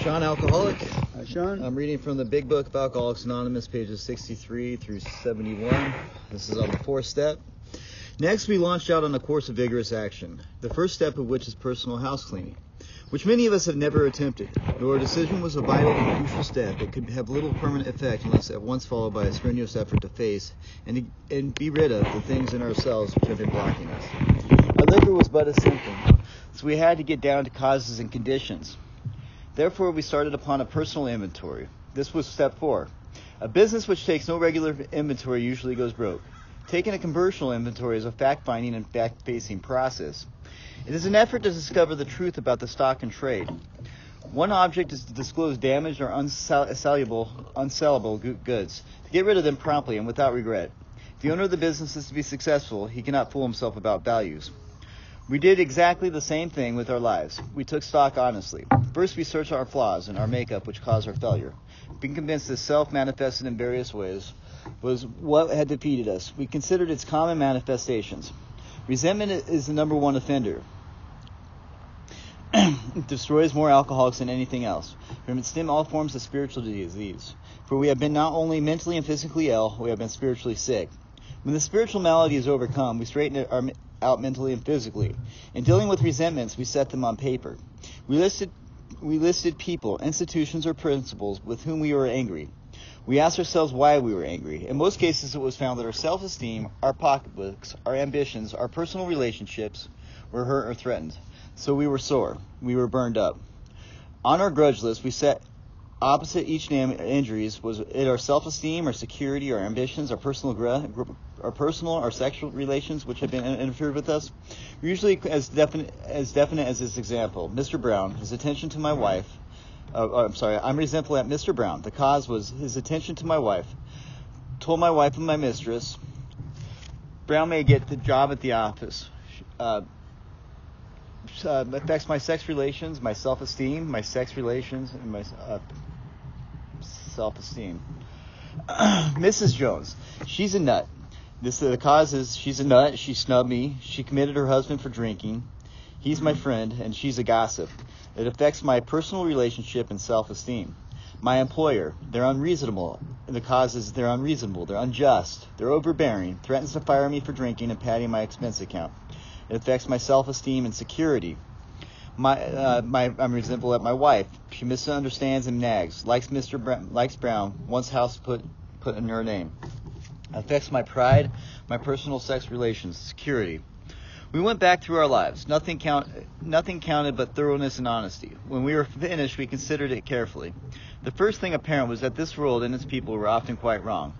Sean Alcoholic. Hi, Sean. I'm reading from the Big Book of Alcoholics Anonymous, pages 63 through 71. This is on the fourth step. Next, we launched out on a course of vigorous action, the first step of which is personal house cleaning, which many of us have never attempted, though our decision was a vital and crucial step. that could have little permanent effect unless at once followed by a strenuous effort to face and, and be rid of the things in ourselves which have been blocking us. Our liquor was but a symptom, so we had to get down to causes and conditions. Therefore, we started upon a personal inventory. This was step four. A business which takes no regular inventory usually goes broke. Taking a commercial inventory is a fact finding and fact facing process. It is an effort to discover the truth about the stock and trade. One object is to disclose damaged or unsellable, unsellable goods, to get rid of them promptly and without regret. If the owner of the business is to be successful, he cannot fool himself about values. We did exactly the same thing with our lives. We took stock honestly. First, we searched our flaws and our makeup, which caused our failure. Being convinced this self manifested in various ways was what had defeated us. We considered its common manifestations. Resentment is the number one offender. it destroys more alcoholics than anything else. From its stem all forms of spiritual disease. For we have been not only mentally and physically ill, we have been spiritually sick. When the spiritual malady is overcome, we straighten our out mentally and physically. In dealing with resentments, we set them on paper. We listed, we listed people, institutions, or principles with whom we were angry. We asked ourselves why we were angry. In most cases, it was found that our self esteem, our pocketbooks, our ambitions, our personal relationships were hurt or threatened. So we were sore. We were burned up. On our grudge list, we set opposite each name injuries was it our self-esteem, our security, our ambitions, our personal our personal, our sexual relations which have been interfered with us. Usually as definite as definite as this example. Mr. Brown, his attention to my wife. Uh, uh, I'm sorry, I'm resentful at Mr. Brown. The cause was his attention to my wife. Told my wife and my mistress. Brown may get the job at the office. Uh, uh, affects my sex relations, my self-esteem, my sex relations, and my uh, self-esteem. Mrs. Jones, she's a nut. This the cause is she's a nut. She snubbed me. She committed her husband for drinking. He's my mm-hmm. friend, and she's a gossip. It affects my personal relationship and self-esteem. My employer, they're unreasonable. The cause is they're unreasonable. They're unjust. They're overbearing. Threatens to fire me for drinking and padding my expense account. It affects my self-esteem and security. My, uh, my, I'm resentful at my wife. She misunderstands and nags. Likes Mr. Brown, likes Brown. Wants house put put in her name. Affects my pride, my personal sex relations, security. We went back through our lives. Nothing count, nothing counted but thoroughness and honesty. When we were finished, we considered it carefully. The first thing apparent was that this world and its people were often quite wrong.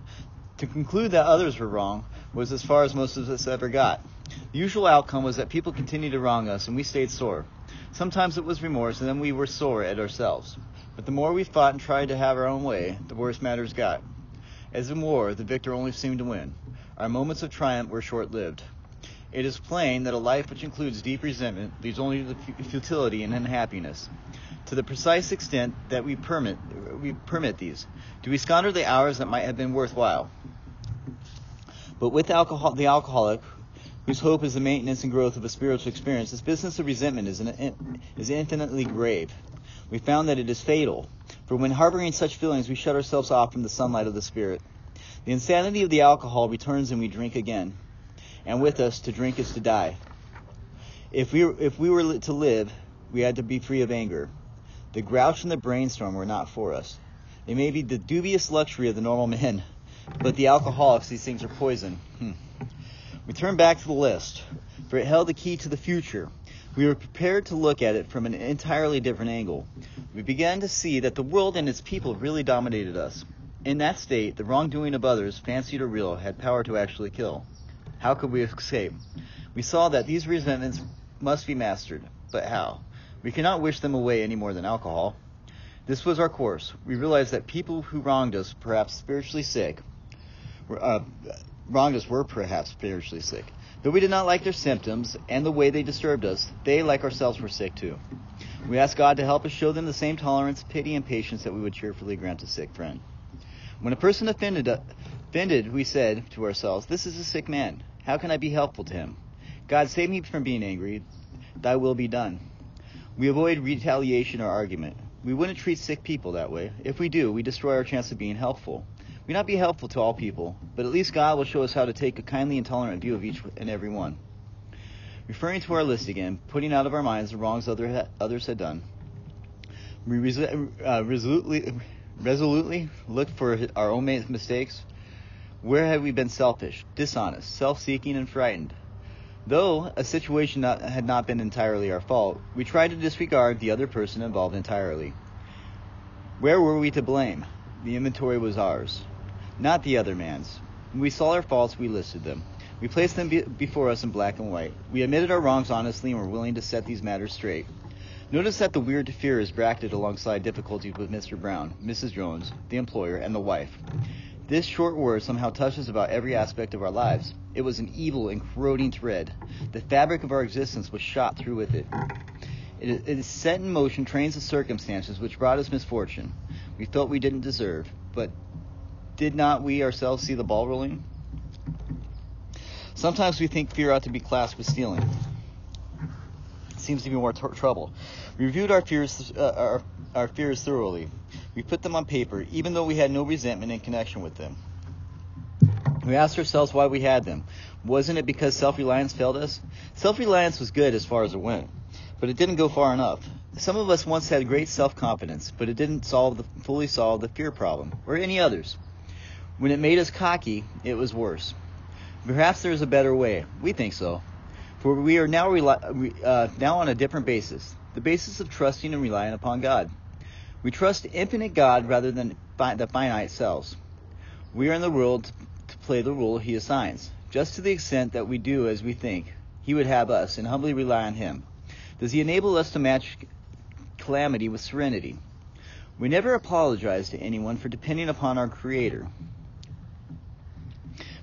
To conclude that others were wrong was as far as most of us ever got. The usual outcome was that people continued to wrong us and we stayed sore. Sometimes it was remorse and then we were sore at ourselves. But the more we fought and tried to have our own way, the worse matters got. As in war, the victor only seemed to win. Our moments of triumph were short lived. It is plain that a life which includes deep resentment leads only to futility and unhappiness. To the precise extent that we permit, we permit these, do we squander the hours that might have been worthwhile? But with alcohol, the alcoholic, whose hope is the maintenance and growth of a spiritual experience, this business of resentment is, an, is infinitely grave. We found that it is fatal, for when harboring such feelings, we shut ourselves off from the sunlight of the Spirit. The insanity of the alcohol returns and we drink again. And with us, to drink is to die. If we, if we were to live, we had to be free of anger. The grouch and the brainstorm were not for us. They may be the dubious luxury of the normal men, but the alcoholics, these things are poison. Hmm. We turn back to the list, for it held the key to the future. We were prepared to look at it from an entirely different angle. We began to see that the world and its people really dominated us. In that state, the wrongdoing of others, fancied or real, had power to actually kill. How could we escape? We saw that these resentments must be mastered, but how? We cannot wish them away any more than alcohol. This was our course. We realized that people who wronged us, perhaps spiritually sick, uh, wronged us were perhaps spiritually sick. Though we did not like their symptoms and the way they disturbed us, they, like ourselves, were sick too. We asked God to help us show them the same tolerance, pity, and patience that we would cheerfully grant a sick friend. When a person offended, offended, we said to ourselves, This is a sick man. How can I be helpful to him? God, save me from being angry. Thy will be done. We avoid retaliation or argument. We wouldn't treat sick people that way. If we do, we destroy our chance of being helpful. We not be helpful to all people, but at least God will show us how to take a kindly and tolerant view of each and every one. Referring to our list again, putting out of our minds the wrongs other, others had done, we uh, resolutely, resolutely look for our own mistakes. Where have we been selfish, dishonest, self-seeking, and frightened? Though a situation not, had not been entirely our fault, we tried to disregard the other person involved entirely. Where were we to blame? The inventory was ours, not the other man's. When we saw our faults, we listed them. We placed them be- before us in black and white. We admitted our wrongs honestly and were willing to set these matters straight. Notice that the weird fear is bracketed alongside difficulties with Mr. Brown, Mrs. Jones, the employer, and the wife. This short word somehow touches about every aspect of our lives. It was an evil and corroding thread. The fabric of our existence was shot through with it. It is set in motion trains of circumstances which brought us misfortune. We felt we didn't deserve, but did not we ourselves see the ball rolling? Sometimes we think fear ought to be classed with stealing. It seems to be more t- trouble. We reviewed our fears, uh, our, our fears thoroughly. We put them on paper, even though we had no resentment in connection with them. We asked ourselves why we had them. Wasn't it because self-reliance failed us? Self-reliance was good as far as it went, but it didn't go far enough. Some of us once had great self-confidence, but it didn't solve the, fully solve the fear problem, or any others. When it made us cocky, it was worse. Perhaps there is a better way. We think so. For we are now, uh, now on a different basis the basis of trusting and relying upon God. We trust infinite God rather than fi- the finite selves. We are in the world to play the role He assigns, just to the extent that we do as we think He would have us and humbly rely on Him. Does He enable us to match calamity with serenity? We never apologize to anyone for depending upon our Creator.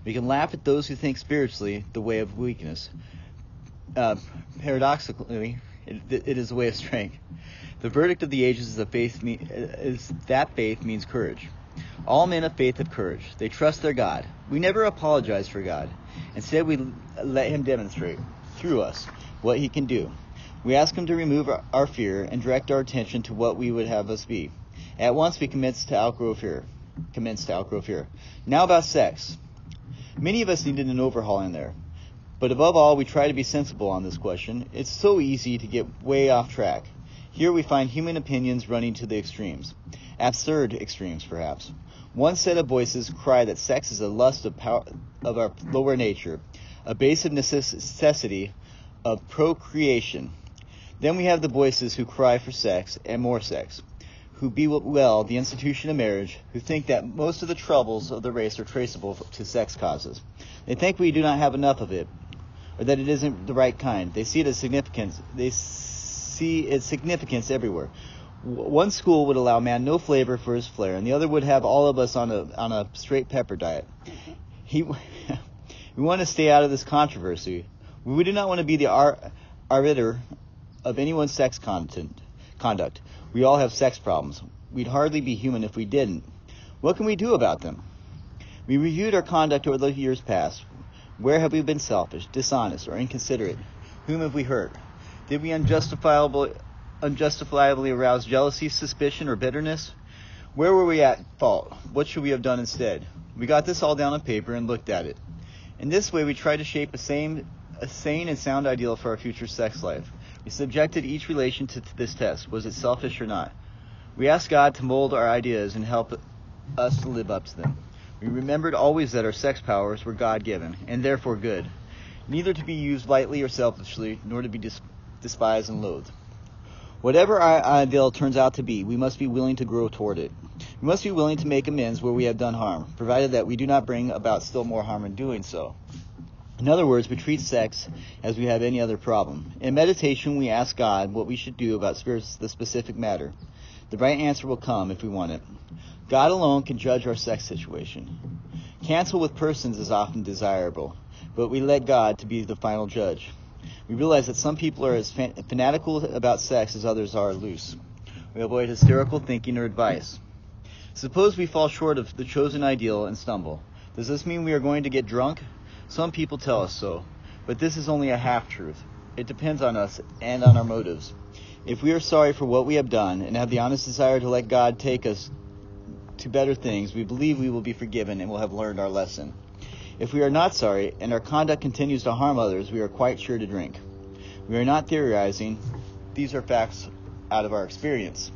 We can laugh at those who think spiritually the way of weakness. Uh, paradoxically, it, it is a way of strength. The verdict of the ages is that faith, is that faith means courage. All men of faith have courage. They trust their God. We never apologize for God. Instead, we let Him demonstrate through us what He can do. We ask Him to remove our fear and direct our attention to what we would have us be. At once, we commence to outgrow fear. Commence to outgrow fear. Now about sex. Many of us needed an overhaul in there. But above all, we try to be sensible on this question. It's so easy to get way off track. Here we find human opinions running to the extremes. Absurd extremes, perhaps. One set of voices cry that sex is a lust of, power, of our lower nature, a basic necessity of procreation. Then we have the voices who cry for sex and more sex who bewail the institution of marriage, who think that most of the troubles of the race are traceable to sex causes. They think we do not have enough of it, or that it isn't the right kind. They see it as significance. They see its significance everywhere. One school would allow man no flavor for his flair, and the other would have all of us on a on a straight pepper diet. He, we want to stay out of this controversy. We do not want to be the arbiter of anyone's sex content, conduct. We all have sex problems. We'd hardly be human if we didn't. What can we do about them? We reviewed our conduct over the years past. Where have we been selfish, dishonest, or inconsiderate? Whom have we hurt? Did we unjustifiably, unjustifiably arouse jealousy, suspicion, or bitterness? Where were we at fault? What should we have done instead? We got this all down on paper and looked at it. In this way, we tried to shape a sane, a sane and sound ideal for our future sex life. We subjected each relation to, this test. Was it selfish or not? We asked God to mold our ideas and help us to live up to them. We remembered always that our sex powers were God given and therefore good, neither to be used lightly or selfishly, nor to be dis- despised and loathed. Whatever our ideal turns out to be, we must be willing to grow toward it. We must be willing to make amends where we have done harm, provided that we do not bring about still more harm in doing so. In other words, we treat sex as we have any other problem. In meditation, we ask God what we should do about the specific matter. The right answer will come if we want it. God alone can judge our sex situation. Cancel with persons is often desirable, but we let God to be the final judge. We realize that some people are as fanatical about sex as others are loose. We avoid hysterical thinking or advice. Suppose we fall short of the chosen ideal and stumble. Does this mean we are going to get drunk? Some people tell us so, but this is only a half truth. It depends on us and on our motives. If we are sorry for what we have done and have the honest desire to let God take us to better things, we believe we will be forgiven and will have learned our lesson. If we are not sorry and our conduct continues to harm others, we are quite sure to drink. We are not theorizing. These are facts out of our experience.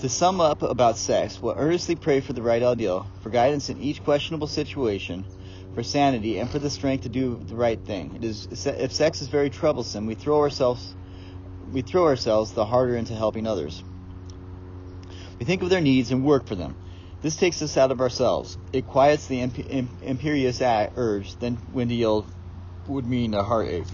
To sum up about sex, we'll earnestly pray for the right ideal, for guidance in each questionable situation, for sanity, and for the strength to do the right thing. It is, if sex is very troublesome, we throw ourselves we throw ourselves the harder into helping others. We think of their needs and work for them. This takes us out of ourselves. It quiets the imp- imperious urge, then when to yield would mean a heartache.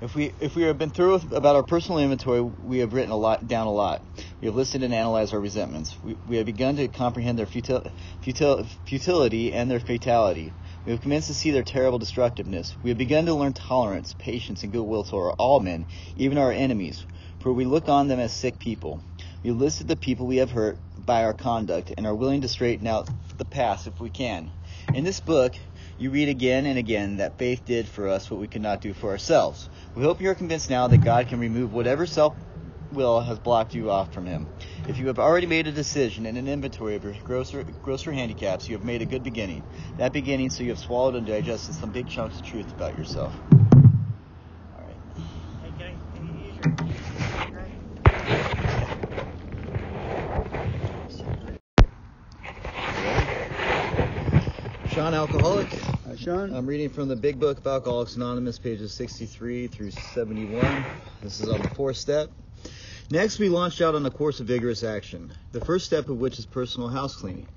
If we if we have been through about our personal inventory, we have written a lot down a lot. We have listed and analyzed our resentments. We, we have begun to comprehend their futil, futil, futility and their fatality. We have commenced to see their terrible destructiveness. We have begun to learn tolerance, patience, and goodwill toward all men, even our enemies, for we look on them as sick people. We listed the people we have hurt by our conduct and are willing to straighten out the past if we can. In this book, you read again and again that faith did for us what we could not do for ourselves. We hope you are convinced now that God can remove whatever self will has blocked you off from Him. If you have already made a decision and an inventory of your grosser, grosser handicaps, you have made a good beginning. That beginning, so you have swallowed and digested some big chunks of truth about yourself. All right. Hey, can I, can you use your... Sean Alcoholic. Sean. I'm reading from the Big Book of Alcoholics Anonymous, pages 63 through 71. This is on the fourth step. Next, we launched out on a course of vigorous action, the first step of which is personal house cleaning,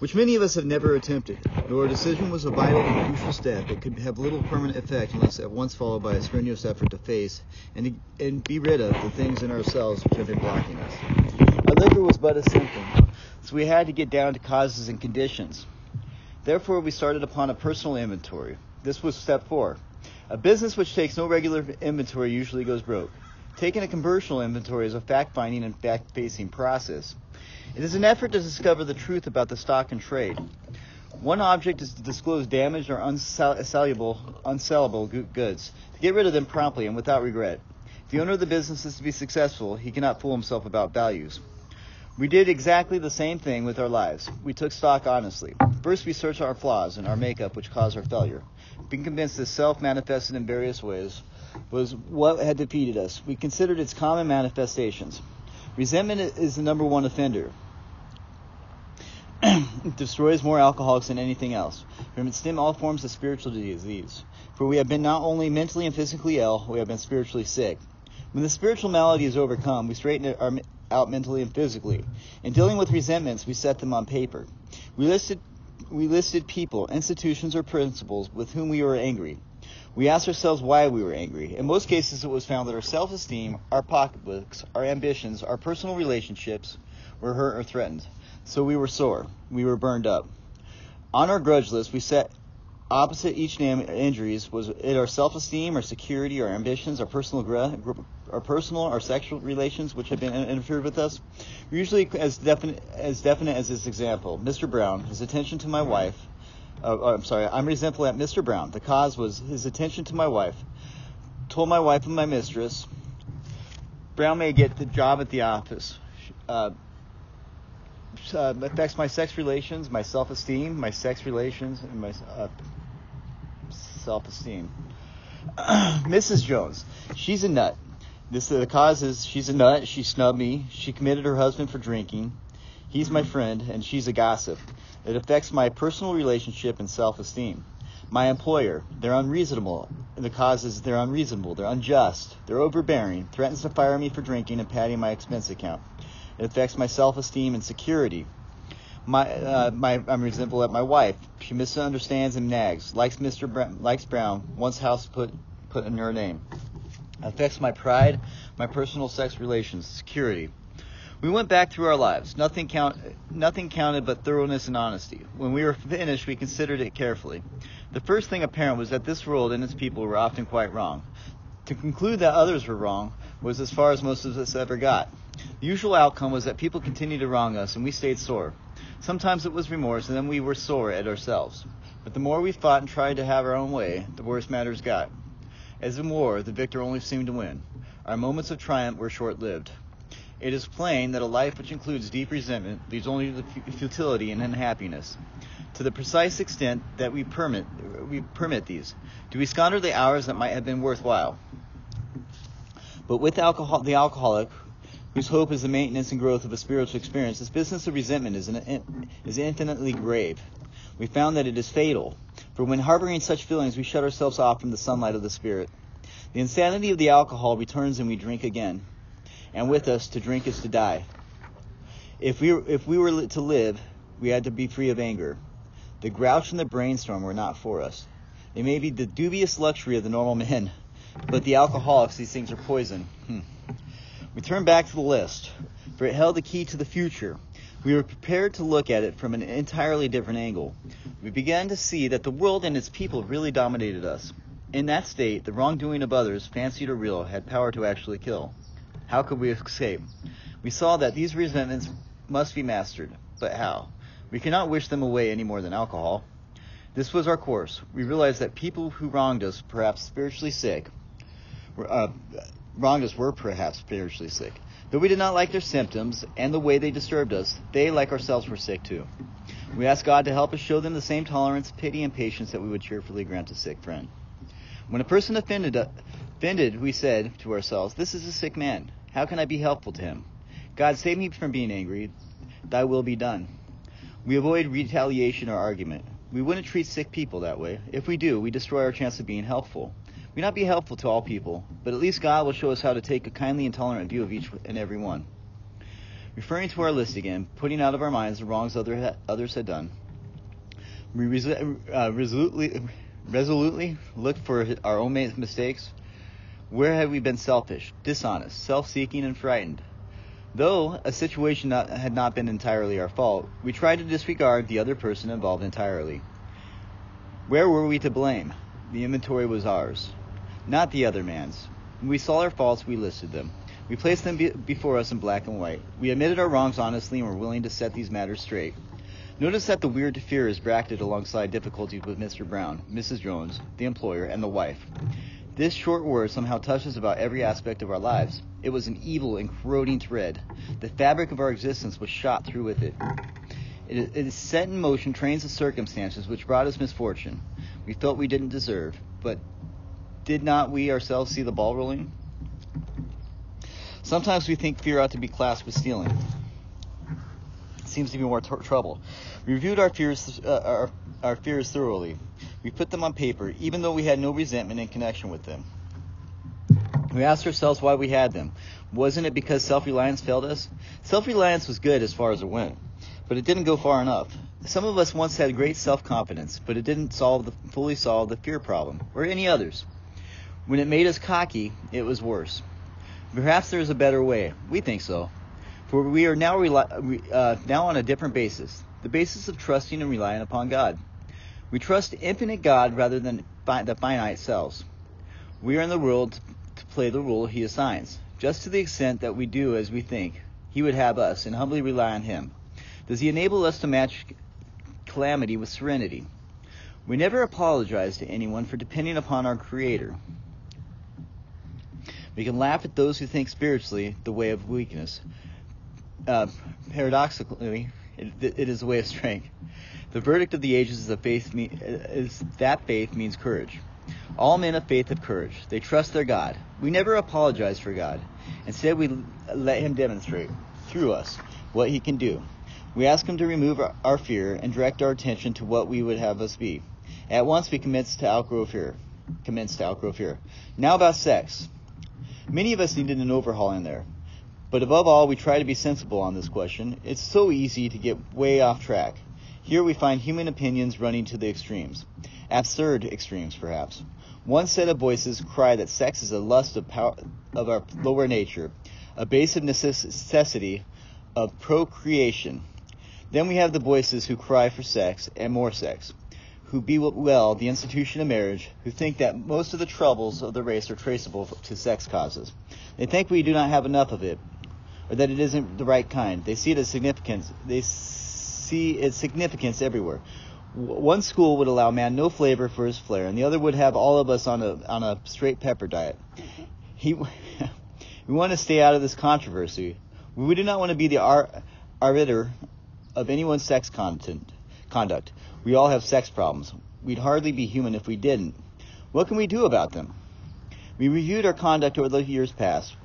which many of us have never attempted, though our decision was a vital and crucial step that could have little permanent effect unless at once followed by a strenuous effort to face and, and be rid of the things in ourselves which have been blocking us. Our liquor was but a symptom, so we had to get down to causes and conditions. Therefore, we started upon a personal inventory. This was step four. A business which takes no regular inventory usually goes broke. Taking a commercial inventory is a fact-finding and fact-facing process. It is an effort to discover the truth about the stock and trade. One object is to disclose damaged or unsellable, unsellable goods, to get rid of them promptly and without regret. If the owner of the business is to be successful, he cannot fool himself about values. We did exactly the same thing with our lives. We took stock honestly. First, we searched our flaws and our makeup, which caused our failure. Being convinced this self manifested in various ways, was what had defeated us. We considered its common manifestations. Resentment is the number one offender. it destroys more alcoholics than anything else. From it stem all forms of spiritual disease. For we have been not only mentally and physically ill, we have been spiritually sick. When the spiritual malady is overcome, we straighten it out mentally and physically. In dealing with resentments, we set them on paper. We listed, we listed people, institutions, or principles with whom we were angry. We asked ourselves why we were angry. In most cases, it was found that our self esteem, our pocketbooks, our ambitions, our personal relationships were hurt or threatened. So we were sore. We were burned up. On our grudge list, we set opposite each name injuries was it our self-esteem, our security, our ambitions, our personal our personal, our sexual relations which have been interfered with us. Usually as definite as definite as this example. Mr. Brown, his attention to my wife, uh, oh, I'm sorry, I'm resentful at Mr. Brown. The cause was his attention to my wife. Told my wife and my mistress, Brown may get the job at the office. Uh, uh, affects my sex relations, my self-esteem, my sex relations, and my uh, self-esteem. Mrs. Jones, she's a nut. This the cause is she's a nut. She snubbed me. She committed her husband for drinking. He's my friend, and she's a gossip. It affects my personal relationship and self-esteem. My employer, they're unreasonable. The cause is they're unreasonable, they're unjust, they're overbearing, threatens to fire me for drinking and padding my expense account. It affects my self-esteem and security. My, uh, my, I'm resentful at my wife. She misunderstands and nags. Likes Mr. Brown, likes Brown. Wants house put put in her name. Affects my pride, my personal sex relations, security. We went back through our lives. Nothing count, nothing counted but thoroughness and honesty. When we were finished, we considered it carefully. The first thing apparent was that this world and its people were often quite wrong. To conclude that others were wrong was as far as most of us ever got. The usual outcome was that people continued to wrong us and we stayed sore. Sometimes it was remorse and then we were sore at ourselves. But the more we fought and tried to have our own way, the worse matters got. As in war, the victor only seemed to win. Our moments of triumph were short lived. It is plain that a life which includes deep resentment leads only to futility and unhappiness. To the precise extent that we permit, we permit these, do we squander the hours that might have been worthwhile? But with alcohol, the alcoholic, whose hope is the maintenance and growth of a spiritual experience, this business of resentment is, an, is infinitely grave. We found that it is fatal, for when harboring such feelings, we shut ourselves off from the sunlight of the Spirit. The insanity of the alcohol returns and we drink again. And with us, to drink is to die. If we, if we were to live, we had to be free of anger. The grouch and the brainstorm were not for us. They may be the dubious luxury of the normal men, but the alcoholics, these things are poison. We turn back to the list, for it held the key to the future. We were prepared to look at it from an entirely different angle. We began to see that the world and its people really dominated us. In that state, the wrongdoing of others, fancied or real, had power to actually kill. How could we escape? We saw that these resentments must be mastered, but how? We cannot wish them away any more than alcohol. This was our course. We realized that people who wronged us, perhaps spiritually sick, uh, wronged us were perhaps spiritually sick. Though we did not like their symptoms and the way they disturbed us, they, like ourselves, were sick too. We asked God to help us show them the same tolerance, pity, and patience that we would cheerfully grant a sick friend. When a person offended, offended, we said to ourselves, This is a sick man. How can I be helpful to him? God, save me from being angry. Thy will be done. We avoid retaliation or argument. We wouldn't treat sick people that way. If we do, we destroy our chance of being helpful. We not be helpful to all people, but at least God will show us how to take a kindly and tolerant view of each and every one. Referring to our list again, putting out of our minds the wrongs other, others had done, we uh, resolutely resolutely look for our own mistakes? Where have we been selfish, dishonest, self seeking, and frightened? Though a situation not, had not been entirely our fault, we tried to disregard the other person involved entirely. Where were we to blame? The inventory was ours, not the other man's. When we saw our faults, we listed them. We placed them be- before us in black and white. We admitted our wrongs honestly and were willing to set these matters straight. Notice that the weird fear is bracketed alongside difficulties with Mr. Brown, Mrs. Jones, the employer, and the wife. This short word somehow touches about every aspect of our lives. It was an evil and corroding thread. The fabric of our existence was shot through with it. It is set in motion trains of circumstances which brought us misfortune. We felt we didn't deserve, but did not we ourselves see the ball rolling? Sometimes we think fear ought to be classed with stealing It seems to be more trouble. We reviewed our fears, uh, our, our fears thoroughly. We put them on paper, even though we had no resentment in connection with them. We asked ourselves why we had them. Wasn't it because self-reliance failed us? Self-reliance was good as far as it went, but it didn't go far enough. Some of us once had great self-confidence, but it didn't solve the, fully solve the fear problem, or any others. When it made us cocky, it was worse. Perhaps there's a better way. We think so. For we are now, uh, now on a different basis, the basis of trusting and relying upon God. We trust infinite God rather than fi- the finite selves. We are in the world to play the role He assigns, just to the extent that we do as we think He would have us and humbly rely on Him. Does He enable us to match calamity with serenity? We never apologize to anyone for depending upon our Creator. We can laugh at those who think spiritually the way of weakness, uh, paradoxically, it, it is a way of strength. The verdict of the ages is that faith, is that faith means courage. All men of faith have courage. They trust their God. We never apologize for God. Instead, we let Him demonstrate through us what He can do. We ask Him to remove our fear and direct our attention to what we would have us be. At once, we commence to outgrow fear. Commence to outgrow fear. Now about sex. Many of us needed an overhaul in there. But above all, we try to be sensible on this question. It's so easy to get way off track. Here we find human opinions running to the extremes. Absurd extremes, perhaps. One set of voices cry that sex is a lust of, power, of our lower nature, a basic necessity of procreation. Then we have the voices who cry for sex and more sex, who be well the institution of marriage, who think that most of the troubles of the race are traceable to sex causes. They think we do not have enough of it, or that it isn't the right kind. They see it as significance. They see its significance everywhere. One school would allow man no flavor for his flair, and the other would have all of us on a on a straight pepper diet. Mm-hmm. He, we want to stay out of this controversy. We do not want to be the ar- arbiter of anyone's sex content, conduct. We all have sex problems. We'd hardly be human if we didn't. What can we do about them? We reviewed our conduct over the years past.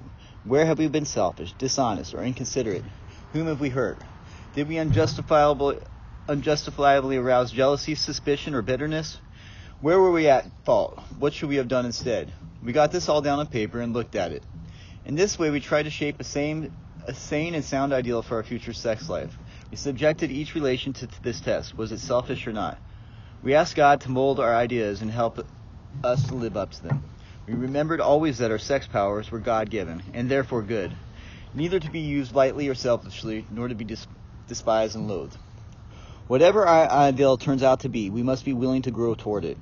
Where have we been selfish, dishonest, or inconsiderate? Whom have we hurt? Did we unjustifiably, unjustifiably arouse jealousy, suspicion, or bitterness? Where were we at fault? What should we have done instead? We got this all down on paper and looked at it. In this way, we tried to shape a sane, a sane and sound ideal for our future sex life. We subjected each relation to this test. Was it selfish or not? We asked God to mold our ideas and help us to live up to them. We remembered always that our sex powers were God given and therefore good, neither to be used lightly or selfishly, nor to be dis- despised and loathed. Whatever our ideal turns out to be, we must be willing to grow toward it.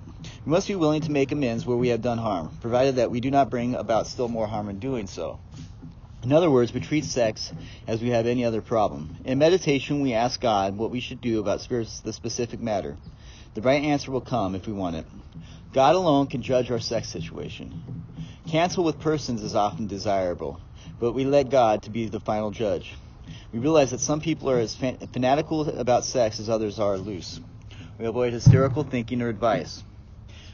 We must be willing to make amends where we have done harm, provided that we do not bring about still more harm in doing so. In other words, we treat sex as we have any other problem. In meditation, we ask God what we should do about the specific matter. The right answer will come if we want it. God alone can judge our sex situation. Cancel with persons is often desirable, but we let God to be the final judge. We realize that some people are as fanatical about sex as others are loose. We avoid hysterical thinking or advice.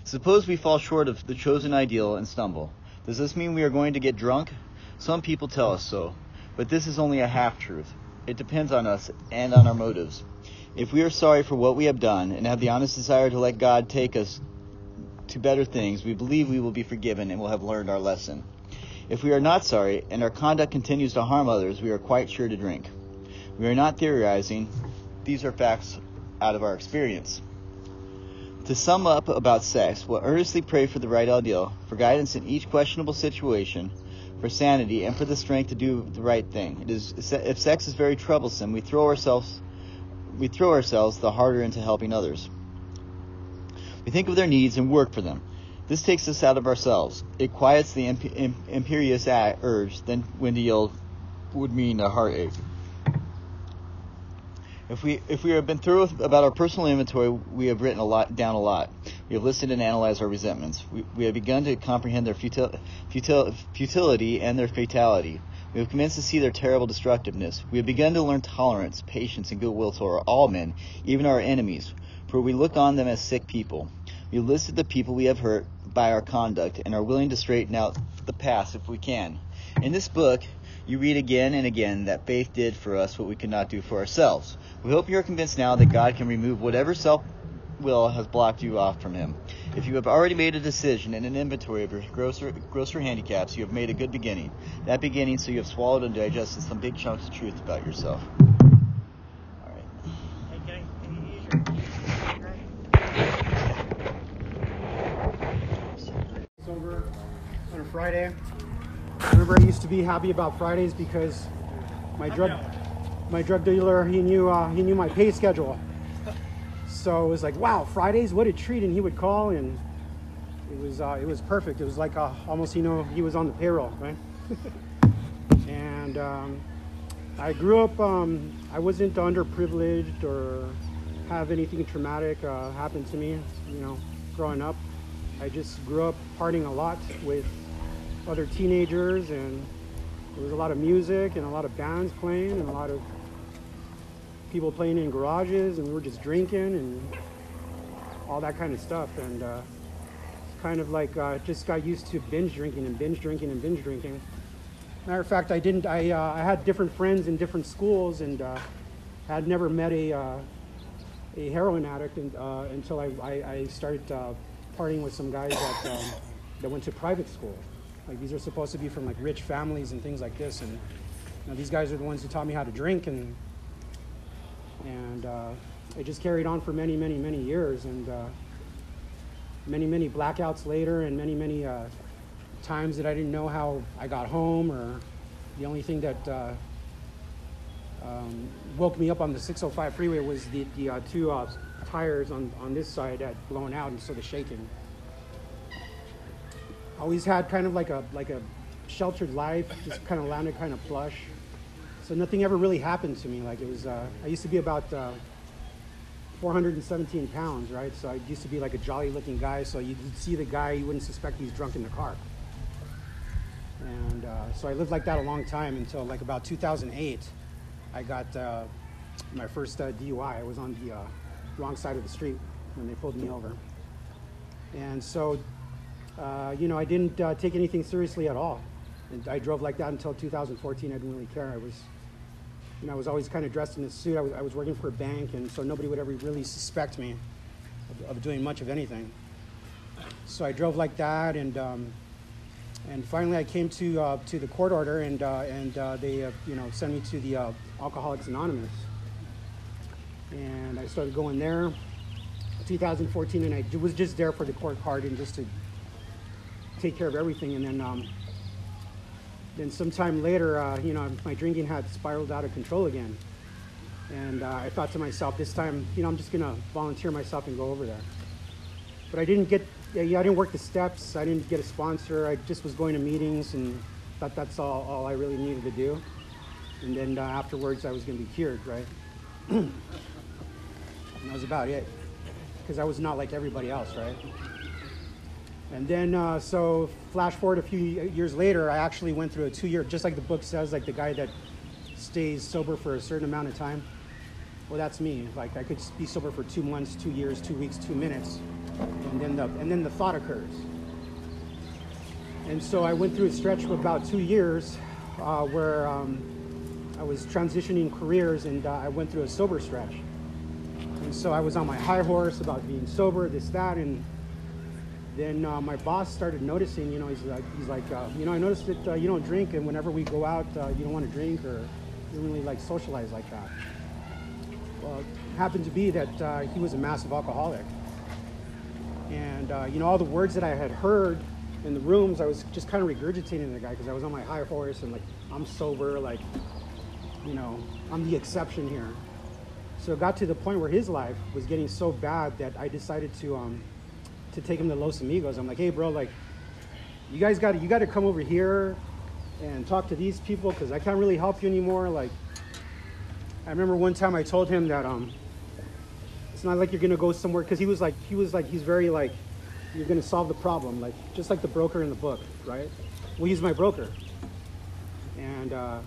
Suppose we fall short of the chosen ideal and stumble. Does this mean we are going to get drunk? Some people tell us so, but this is only a half truth. It depends on us and on our motives. If we are sorry for what we have done and have the honest desire to let God take us to better things, we believe we will be forgiven and will have learned our lesson. If we are not sorry and our conduct continues to harm others, we are quite sure to drink. We are not theorizing. These are facts out of our experience. To sum up about sex, we'll earnestly pray for the right ideal, for guidance in each questionable situation, for sanity, and for the strength to do the right thing. It is, if sex is very troublesome, we throw ourselves we throw ourselves the harder into helping others. We think of their needs and work for them. This takes us out of ourselves. It quiets the imp- imperious urge, then when the yield would mean a heartache. If we if we have been through about our personal inventory, we have written a lot down a lot. We have listed and analyzed our resentments. We, we have begun to comprehend their futil, futil, futility and their fatality. We have commenced to see their terrible destructiveness. We have begun to learn tolerance, patience, and goodwill toward all men, even our enemies, for we look on them as sick people. We listed the people we have hurt by our conduct and are willing to straighten out the past if we can. In this book, you read again and again that faith did for us what we could not do for ourselves. We hope you are convinced now that God can remove whatever self will has blocked you off from Him. If you have already made a decision and an inventory of your grosser, grosser handicaps, you have made a good beginning. That beginning, so you have swallowed and digested some big chunks of truth about yourself. Friday. Remember I used to be happy about Fridays because my drug my drug dealer he knew uh, he knew my pay schedule. So it was like, wow, Fridays, what a treat! And he would call, and it was uh, it was perfect. It was like uh, almost you know he was on the payroll, right? and um, I grew up. Um, I wasn't underprivileged or have anything traumatic uh, happen to me. You know, growing up, I just grew up partying a lot with other teenagers, and there was a lot of music and a lot of bands playing and a lot of people playing in garages, and we were just drinking and all that kind of stuff. And uh, kind of like uh, just got used to binge drinking and binge drinking and binge drinking. Matter of fact, I didn't. I, uh, I had different friends in different schools, and uh, had never met a uh, a heroin addict and, uh, until I, I, I started uh, partying with some guys that um, that went to private school. Like these are supposed to be from like rich families and things like this, and you know, these guys are the ones who taught me how to drink and and uh, it just carried on for many, many, many years. And uh, many, many blackouts later, and many, many uh, times that I didn't know how I got home, or the only thing that uh, um, woke me up on the 605 freeway was the, the uh, two uh, tires on, on this side had blown out, and so the shaking. Always had kind of like a like a sheltered life, just kind of landed kind of plush so nothing ever really happened to me. Like it was, uh, I used to be about uh, 417 pounds, right? So I used to be like a jolly looking guy. So you'd see the guy, you wouldn't suspect he's drunk in the car. And uh, so I lived like that a long time until like about 2008. I got uh, my first uh, DUI. I was on the uh, wrong side of the street when they pulled me over. And so, uh, you know, I didn't uh, take anything seriously at all. And I drove like that until 2014. I didn't really care. I was, you know, I was always kind of dressed in a suit. I was, I was working for a bank, and so nobody would ever really suspect me of, of doing much of anything. So I drove like that, and um, and finally I came to uh, to the court order, and uh, and uh, they uh, you know sent me to the Alcoholics Anonymous, and I started going there. 2014, and I was just there for the court card and just to take care of everything, and then um, then sometime later, uh, you know, my drinking had spiraled out of control again. And uh, I thought to myself, this time, you know, I'm just to volunteer myself and go over there. But I didn't get, yeah, I didn't work the steps. I didn't get a sponsor. I just was going to meetings and thought that's all, all I really needed to do. And then uh, afterwards, I was to be cured, right? and that was about it. Because I was not like everybody else, right? And then, uh, so flash forward a few years later, I actually went through a two year, just like the book says, like the guy that stays sober for a certain amount of time. Well, that's me. Like I could be sober for two months, two years, two weeks, two minutes, and then the and then the thought occurs. And so I went through a stretch of about two years uh, where um, I was transitioning careers, and uh, I went through a sober stretch. And so I was on my high horse about being sober, this, that, and then uh, my boss started noticing, you know, he's like, he's like, uh, you know, I noticed that uh, you don't drink, and whenever we go out, uh, you don't want to drink, or you don't really like socialize like that. Well, it happened to be that uh, he was a massive alcoholic, and uh, you know, all the words that I had heard in the rooms, I was just kind of regurgitating the guy because I was on my high horse and like, I'm sober, like, you know, I'm the exception here. So it got to the point where his life was getting so bad that I decided to. Um, to take him to Los Amigos. I'm like, hey, bro, like, you guys got you got to come over here and talk to these people because I can't really help you anymore. Like, I remember one time I told him that um, it's not like you're gonna go somewhere because he was like he was like he's very like you're gonna solve the problem like just like the broker in the book, right? Well, he's my broker, and uh,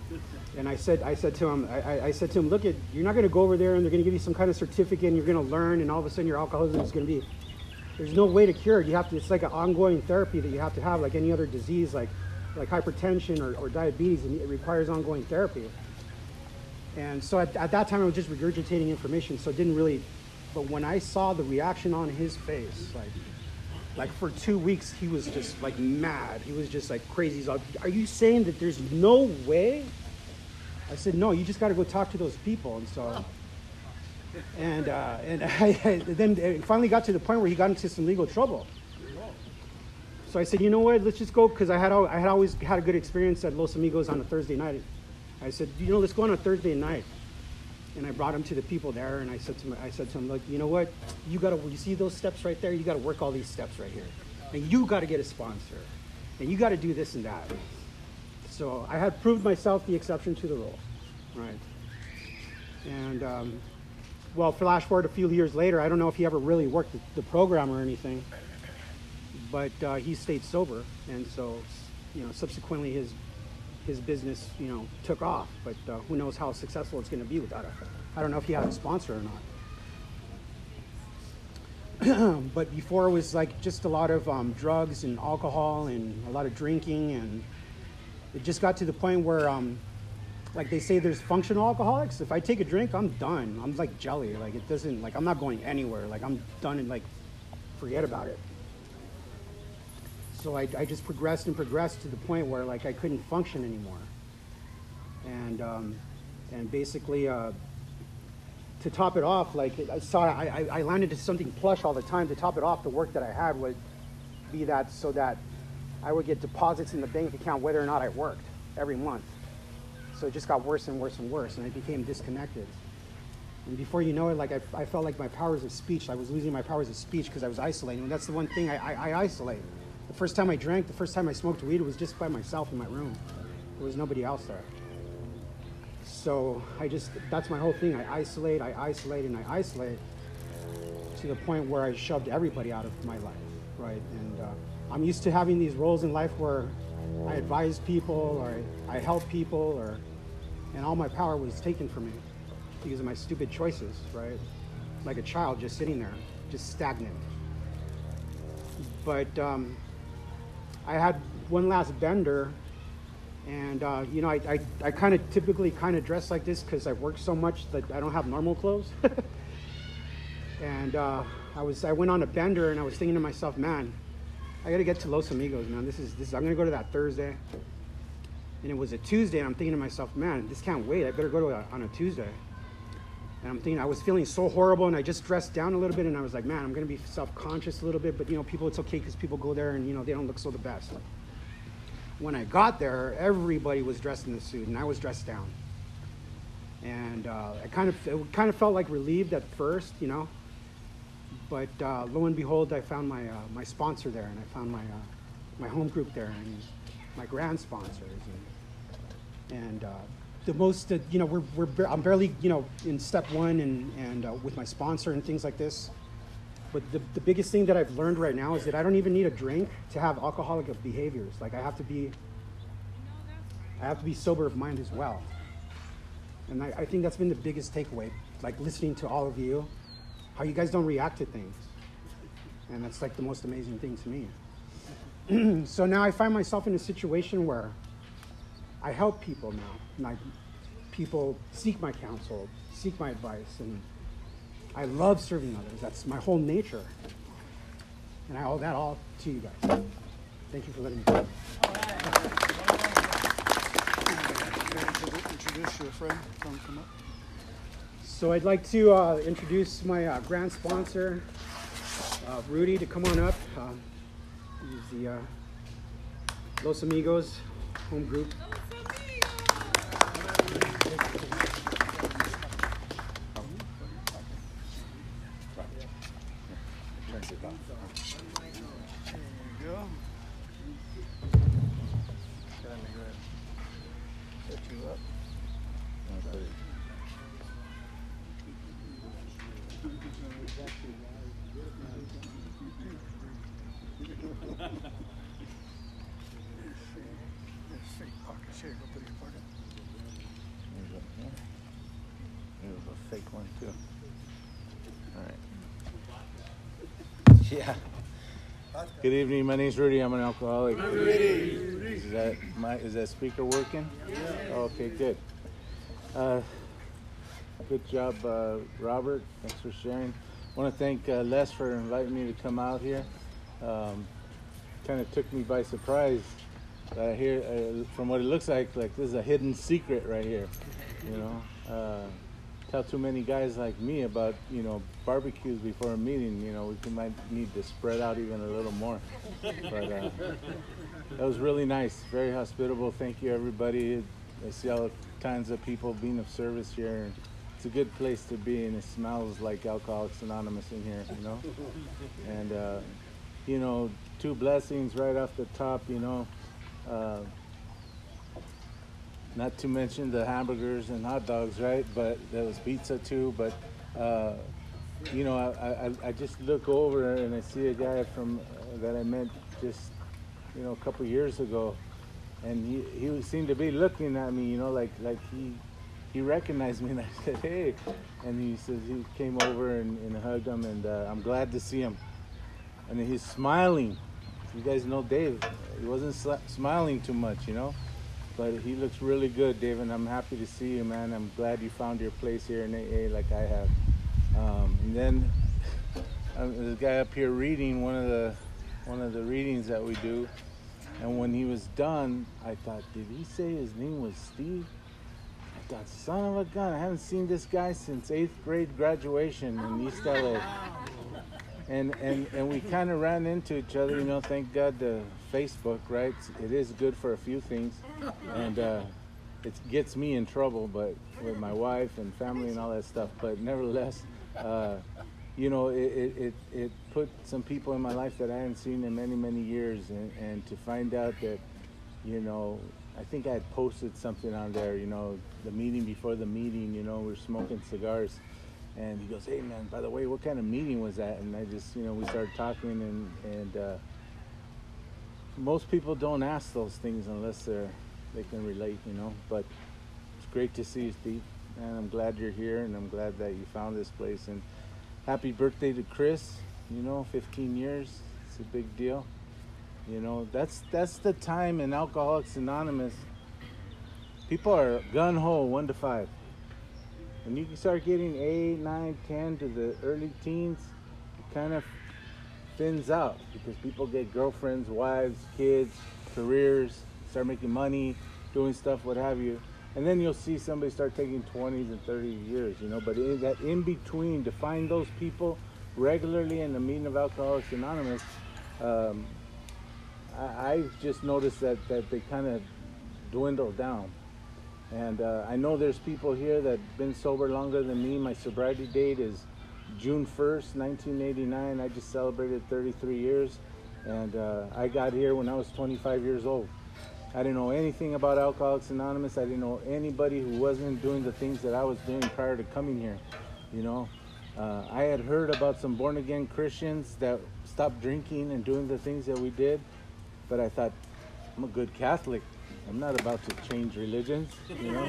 and I said I said to him I, I said to him, look at you're not gonna go over there and they're gonna give you some kind of certificate and you're gonna learn and all of a sudden your alcoholism is gonna be there's no way to cure it. You have to, it's like an ongoing therapy that you have to have like any other disease like, like hypertension or, or diabetes and it requires ongoing therapy. And so at, at that time I was just regurgitating information so it didn't really, but when I saw the reaction on his face, like, like for two weeks he was just like mad. He was just like crazy. He's like, are you saying that there's no way? I said, no, you just got to go talk to those people. And so and uh, and I, I, then it finally got to the point where he got into some legal trouble. So I said, you know what? Let's just go because I had I had always had a good experience at Los Amigos on a Thursday night. I said, you know, let's go on a Thursday night. And I brought him to the people there, and I said to him, I said to him, look, you know what? You gotta, you see those steps right there? You gotta work all these steps right here, and you gotta get a sponsor, and you gotta do this and that. So I had proved myself the exception to the rule, right? And um, well, flash forward a few years later, I don't know if he ever really worked the, the program or anything, but uh, he stayed sober, and so you know, subsequently his his business, you know, took off. But uh, who knows how successful it's going to be without a. I don't know if he had a sponsor or not. but before it was like just a lot of um, drugs and alcohol and a lot of drinking, and it just got to the point where um, like they say there's functional alcoholics. If I take a drink, I'm done. I'm like jelly. Like it doesn't like I'm not going anywhere. Like I'm done and like forget about it. So I, I just progressed and progressed to the point where like I couldn't function anymore. And um, and basically uh, to top it off, like I saw I, I landed to something plush all the time. To top it off, the work that I had would be that so that I would get deposits in the bank account whether or not I worked every month. So it just got worse and worse and worse, and I became disconnected. And before you know it, like I, I felt like my powers of speech, I was losing my powers of speech because I was isolating. And that's the one thing I, I, I isolate. The first time I drank, the first time I smoked weed, it was just by myself in my room. There was nobody else there. So I just, that's my whole thing. I isolate, I isolate, and I isolate. to the point where I shoved everybody out of my life, right? And uh, I'm used to having these roles in life where I advise people or I, I help people, or and all my power was taken from me because of my stupid choices, right? Like a child just sitting there, just stagnant. But um, I had one last bender and uh, you know, I, I, I kind of typically kind of dress like this because I work so much that I don't have normal clothes. and uh, I was I went on a bender and I was thinking to myself, man, I got to get to Los Amigos, man. This is this. Is, I'm gonna go to that Thursday. And it was a Tuesday, and I'm thinking to myself, man, this can't wait. I better go to a, on a Tuesday. And I'm thinking, I was feeling so horrible, and I just dressed down a little bit, and I was like, man, I'm gonna be self-conscious a little bit, but you know, people, it's okay because people go there and you know they don't look so the best when I got there, everybody was dressed in the suit, and I was dressed down. And uh, I kind of it kind of felt like relieved at first, you know. But uh, lo and behold, I found my uh, my sponsor there, and I found my uh, my home group there, and my grand sponsors, and, and uh, the most you know we're, we're I'm barely you know in step one, and and uh, with my sponsor and things like this. But the, the biggest thing that I've learned right now is that I don't even need a drink to have alcoholic behaviors. Like I have to be, I have to be sober of mind as well. And I, I think that's been the biggest takeaway. Like listening to all of you, how you guys don't react to things. And that's like the most amazing thing to me. so now I find myself in a situation where I help people now. Like people seek my counsel, seek my advice, and I love serving others. That's my whole nature. And I owe that all to you guys. Thank you for letting me go. Introduce your friend. Come, come up. So I'd like to uh, introduce my uh, grand sponsor, uh, Rudy, to come on up. Um, he's the uh, Los Amigos home group. Yeah. Good evening. My name's Rudy. I'm an alcoholic. Rudy. Is that my is that speaker working? Yeah. Okay, good. Uh, good job, uh, Robert. Thanks for sharing. I want to thank uh, Les for inviting me to come out here. Um, kind of took me by surprise. Uh, here, uh, from what it looks like, like this is a hidden secret right here. You know, uh, tell too many guys like me about you know barbecues before a meeting. You know, we might need to spread out even a little more. But uh, that was really nice, very hospitable. Thank you, everybody. I see all kinds of people being of service here. It's a good place to be, and it smells like Alcoholics Anonymous in here. You know, and uh, you know, two blessings right off the top. You know. Uh, not to mention the hamburgers and hot dogs, right? But there was pizza too. But uh, you know, I, I, I, just look over and I see a guy from uh, that I met just you know a couple years ago, and he he seemed to be looking at me, you know, like like he he recognized me, and I said, hey, and he says he came over and, and hugged him, and uh, I'm glad to see him, and he's smiling. You guys know Dave. He wasn't smiling too much, you know but he looks really good, David. I'm happy to see you, man. I'm glad you found your place here in AA like I have. Um, and then um, a guy up here reading one of the one of the readings that we do, and when he was done, I thought, did he say his name was Steve? I thought, son of a gun, I haven't seen this guy since eighth grade graduation in East LA and and and we kind of ran into each other. You know, thank God the Facebook, right? It is good for a few things, and uh, it gets me in trouble, but with my wife and family and all that stuff. But nevertheless, uh, you know, it, it, it, it put some people in my life that I hadn't seen in many many years, and, and to find out that, you know, I think I had posted something on there. You know, the meeting before the meeting. You know, we're smoking cigars And he goes, "Hey man, by the way, what kind of meeting was that?" And I just, you know, we started talking, and and uh, most people don't ask those things unless they're they can relate, you know. But it's great to see you, Steve, and I'm glad you're here, and I'm glad that you found this place. And happy birthday to Chris. You know, 15 years. It's a big deal. You know, that's that's the time in Alcoholics Anonymous. People are gun ho one to five. When you start getting eight, nine, ten to the early teens, it kind of thins out because people get girlfriends, wives, kids, careers, start making money, doing stuff, what have you. And then you'll see somebody start taking 20s and 30 years, you know. But in that in between, to find those people regularly in the meeting of Alcoholics Anonymous, um, I, I've just noticed that, that they kind of dwindle down. And uh, I know there's people here that been sober longer than me. My sobriety date is June 1st, 1989. I just celebrated 33 years. And uh, I got here when I was 25 years old. I didn't know anything about Alcoholics Anonymous. I didn't know anybody who wasn't doing the things that I was doing prior to coming here. You know, uh, I had heard about some born again Christians that stopped drinking and doing the things that we did, but I thought, I'm a good Catholic. I'm not about to change religions, you know.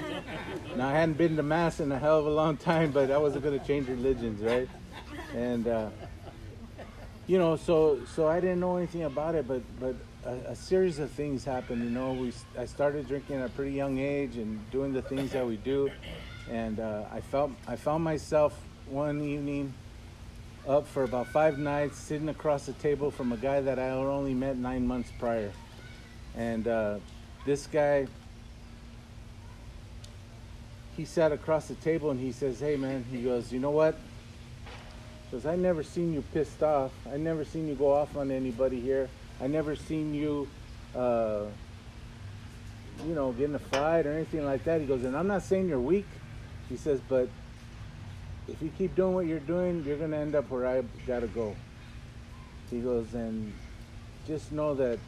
now I hadn't been to mass in a hell of a long time, but I wasn't going to change religions, right? And uh, you know, so so I didn't know anything about it, but but a, a, series of things happened. You know, we I started drinking at a pretty young age and doing the things that we do, and uh, I felt I found myself one evening up for about five nights, sitting across the table from a guy that I only met nine months prior, and uh, this guy. He sat across the table and he says, "Hey man," he goes, "You know what?" Because I never seen you pissed off. I never seen you go off on anybody here. I never seen you, uh, you know, getting a fight or anything like that. He goes, and I'm not saying you're weak. He says, but if you keep doing what you're doing, you're gonna end up where I gotta go. He goes, and just know that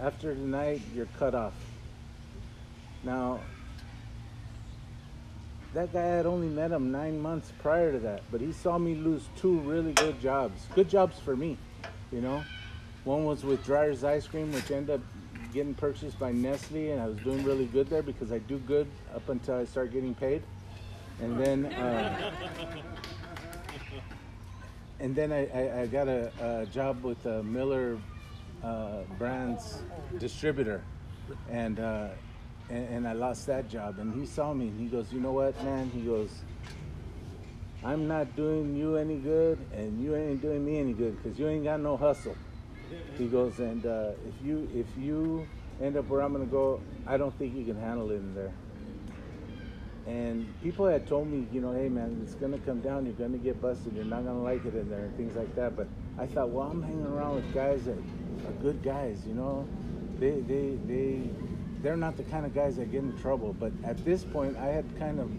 after tonight, you're cut off. Now, that guy had only met him nine months prior to that, but he saw me lose two really good jobs. Good jobs for me, you know. One was with Dreyer's Ice Cream, which ended up getting purchased by Nestle, and I was doing really good there because I do good up until I start getting paid. And then, uh, and then I, I, I got a, a, job with a Miller uh, Brands distributor, and, uh, and and I lost that job. And he saw me, and he goes, "You know what, man?" He goes, "I'm not doing you any good, and you ain't doing me any good because you ain't got no hustle." He goes, and uh, if you if you end up where I'm gonna go, I don't think you can handle it in there. And people had told me, you know, hey man, it's gonna come down. You're gonna get busted. You're not gonna like it in there, and things like that. But I thought, well, I'm hanging around with guys that are good guys. You know, they they they they're not the kind of guys that get in trouble. But at this point, I had kind of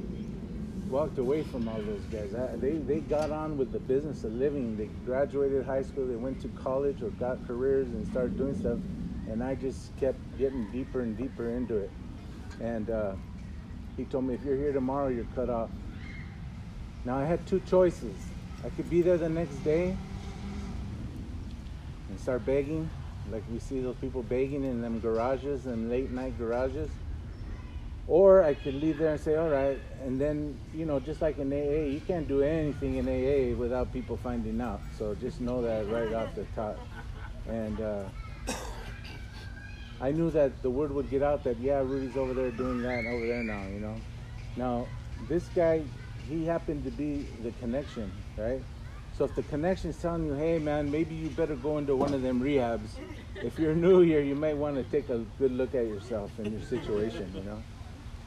walked away from all those guys. I, they they got on with the business of living. They graduated high school. They went to college or got careers and started doing stuff. And I just kept getting deeper and deeper into it. And uh, he told me, if you're here tomorrow, you're cut off. Now I had two choices. I could be there the next day start begging, like we see those people begging in them garages and late night garages. Or I could leave there and say, all right, and then, you know, just like in AA, you can't do anything in AA without people finding out. So just know that right off the top. And uh, I knew that the word would get out that, yeah, Rudy's over there doing that over there now, you know. Now, this guy, he happened to be the connection, right? So if the connection's telling you, hey man, maybe you better go into one of them rehabs. If you're new here, you might want to take a good look at yourself and your situation, you know.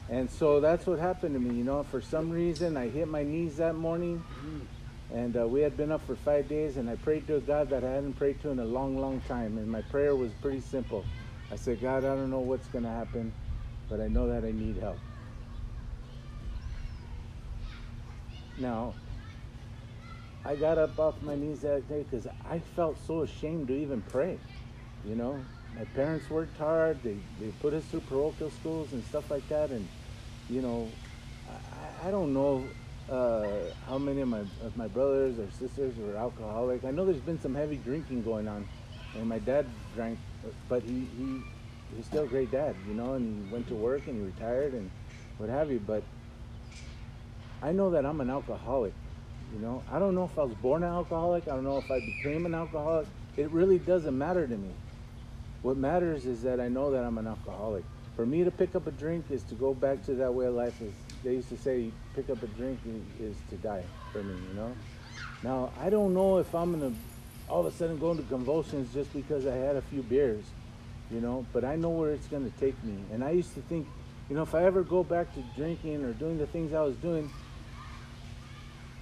And so that's what happened to me, you know. For some reason, I hit my knees that morning, and uh, we had been up for five days, and I prayed to a God that I hadn't prayed to in a long, long time. And my prayer was pretty simple. I said, God, I don't know what's going to happen, but I know that I need help. Now, I got up off my knees that day because I felt so ashamed to even pray. You know, my parents worked hard. They, they put us through parochial schools and stuff like that. And, you know, I, I don't know uh, how many of my of my brothers or sisters were alcoholic. I know there's been some heavy drinking going on, and my dad drank, but he he he's still a great dad, you know, and he went to work and he retired and what have you. But I know that I'm an alcoholic. You know, I don't know if I was born an alcoholic. I don't know if I became an alcoholic. It really doesn't matter to me. What matters is that I know that I'm an alcoholic. For me to pick up a drink is to go back to that way of life. Is they used to say, pick up a drink is to die for me. You know. Now I don't know if I'm gonna all of a sudden go into convulsions just because I had a few beers. You know, but I know where it's gonna take me. And I used to think, you know, if I ever go back to drinking or doing the things I was doing,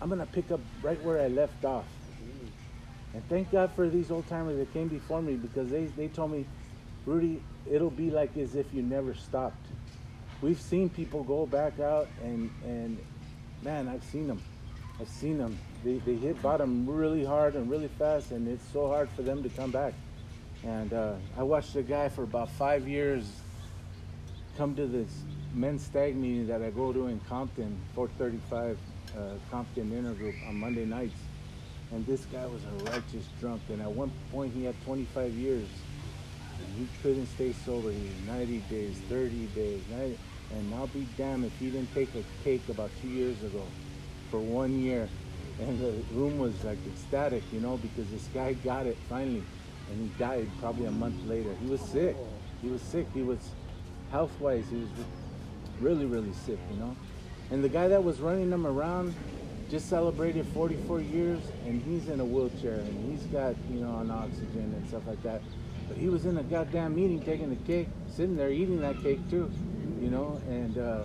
I'm gonna pick up right where I left off. And thank God for these old timers that came before me because they, they told me, Rudy, it'll be like as if you never stopped. We've seen people go back out and, and man, I've seen them. I've seen them. They, they hit bottom really hard and really fast, and it's so hard for them to come back. And uh, I watched a guy for about five years come to this men's stag meeting that I go to in Compton, 435 uh, Uh, Compton Intergroup on Monday nights. And this guy was a righteous drunk. And at one point, he had 25 years. And he couldn't stay sober. He was 90 days, 30 days. 90, and I'll be damned if he didn't take a cake about two years ago for one year. And the room was like ecstatic, you know, because this guy got it finally. And he died probably a month later. He was sick. He was sick. He was health-wise, he was really, really sick, you know. And the guy that was running them around just celebrated 44 years, and he's in a wheelchair, and he's got, you know, on oxygen and stuff like that. But he was in a goddamn meeting taking the cake, sitting there eating that cake too, you know. And uh,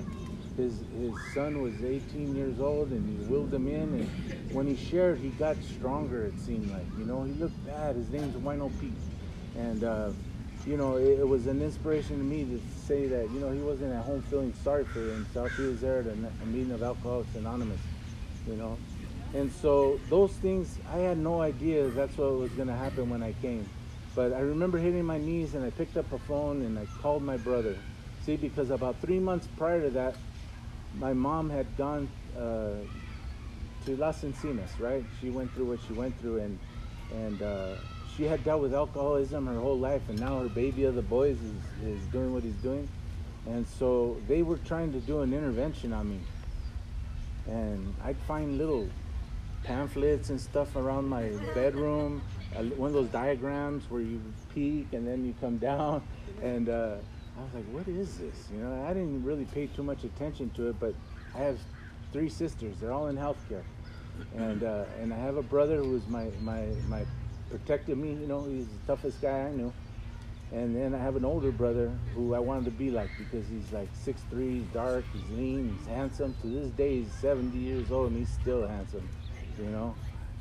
his his son was 18 years old, and he wheeled him in. And when he shared, he got stronger. It seemed like, you know, he looked bad. His name's Wino Pete, and. Uh, you know, it, it, was an inspiration to me to say that, you know, he wasn't at home feeling sorry for himself. He was there at a, meeting of Alcoholics Anonymous, you know. And so those things, I had no idea that's what was going to happen when I came. But I remember hitting my knees and I picked up a phone and I called my brother. See, because about three months prior to that, my mom had gone uh, to Las Encinas, right? She went through what she went through and, and, uh, she had dealt with alcoholism her whole life, and now her baby of the boys is, is doing what he's doing. And so they were trying to do an intervention on me. And I'd find little pamphlets and stuff around my bedroom, one of those diagrams where you peak and then you come down. And uh, I was like, what is this? You know, I didn't really pay too much attention to it, but I have three sisters. They're all in healthcare. And, uh, and I have a brother who is my, my, my protected me. You know, he's the toughest guy I knew. And then I have an older brother who I wanted to be like because he's like 6'3", he's dark, he's lean, he's handsome. To this day, he's 70 years old and he's still handsome, you know.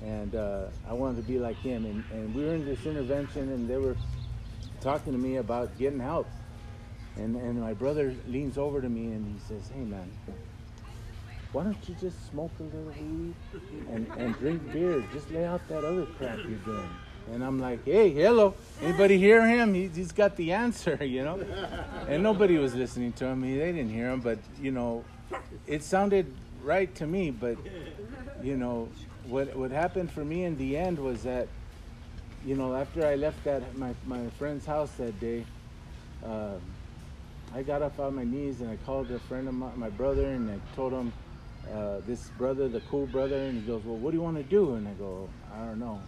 And uh, I wanted to be like him. And, and we were in this intervention and they were talking to me about getting help. And, and my brother leans over to me and he says, hey man, why don't you just smoke a little weed and, and drink beer? Just lay out that other crap you're doing. And I'm like, hey, hello. Anybody hear him? He, has got the answer, you know? And nobody was listening to him. They didn't hear him, but, you know, it sounded right to me. But, you know, what, what happened for me in the end was that, you know, after I left that my, my friend's house that day, uh, I got up on my knees and I called a friend of my, my brother and I told him, uh, this brother, the cool brother, and he goes, well, what do you want to do? And I go, I don't know.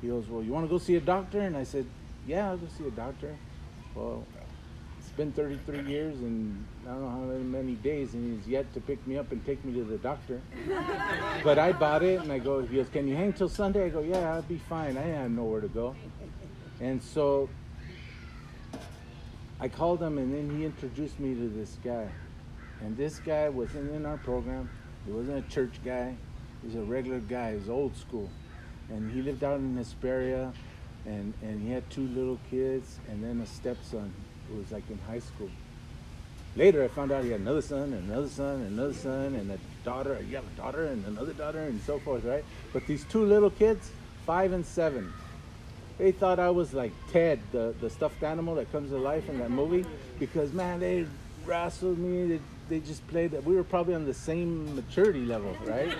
He goes, well, you want to go see a doctor? And I said, yeah, I'll go see a doctor. Well, it's been 33 years and I don't know how many days, and he's yet to pick me up and take me to the doctor. but I bought it, and I go, he goes, can you hang till Sunday? I go, yeah, I'll be fine. I have nowhere to go. And so I called him, and then he introduced me to this guy. And this guy wasn't in our program. He wasn't a church guy. He was a regular guy. He was old school. And he lived out in Hesperia, and, and he had two little kids and then a stepson who was like in high school. Later, I found out he had another son, and another son, and another son, and a daughter. A daughter, and another daughter, and so forth, right? But these two little kids, five and seven, they thought I was like Ted, the, the stuffed animal that comes to life in that movie, because man, they wrestled me. They, they just played. That we were probably on the same maturity level, right?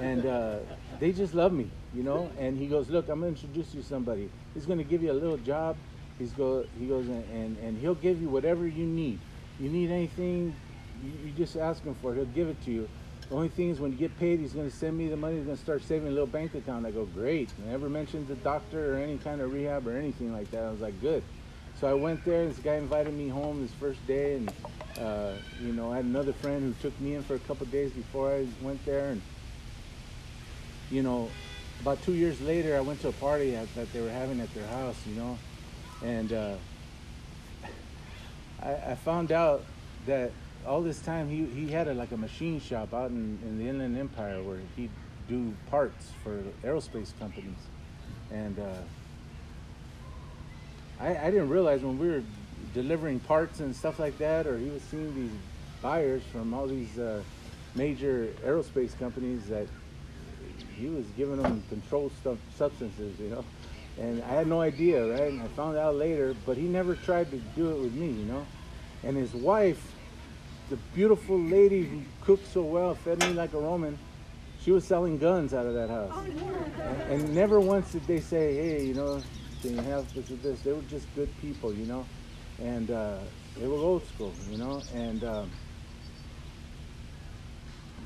And uh, they just love me, you know. And he goes, "Look, I'm gonna introduce you to somebody. He's gonna give you a little job. He's go. He goes and and, and he'll give you whatever you need. You need anything, you, you just ask him for it. He'll give it to you." The only thing is when you get paid, he's going to send me the money. He's going to start saving a little bank account. I go, great. Never mentioned the doctor or any kind of rehab or anything like that. I was like, good. So I went there. and This guy invited me home this first day, and uh, you know, I had another friend who took me in for a couple days before I went there, and you know, about two years later, I went to a party that, that they were having at their house, you know, and uh, I, I found out that all this time he, he had a, like a machine shop out in, in the Inland Empire where he'd do parts for aerospace companies. And uh, I, I didn't realize when we were delivering parts and stuff like that, or he was seeing these buyers from all these uh, major aerospace companies that he was giving them controlled stuff, substances, you know. And I had no idea, right? And I found out later, but he never tried to do it with me, you know. And his wife the beautiful lady who cooked so well, fed me like a Roman, she was selling guns out of that house. Oh. And, and never once did they say, hey, you know, can you have this? They were just good people, you know, and uh, they were old school, you know, and um,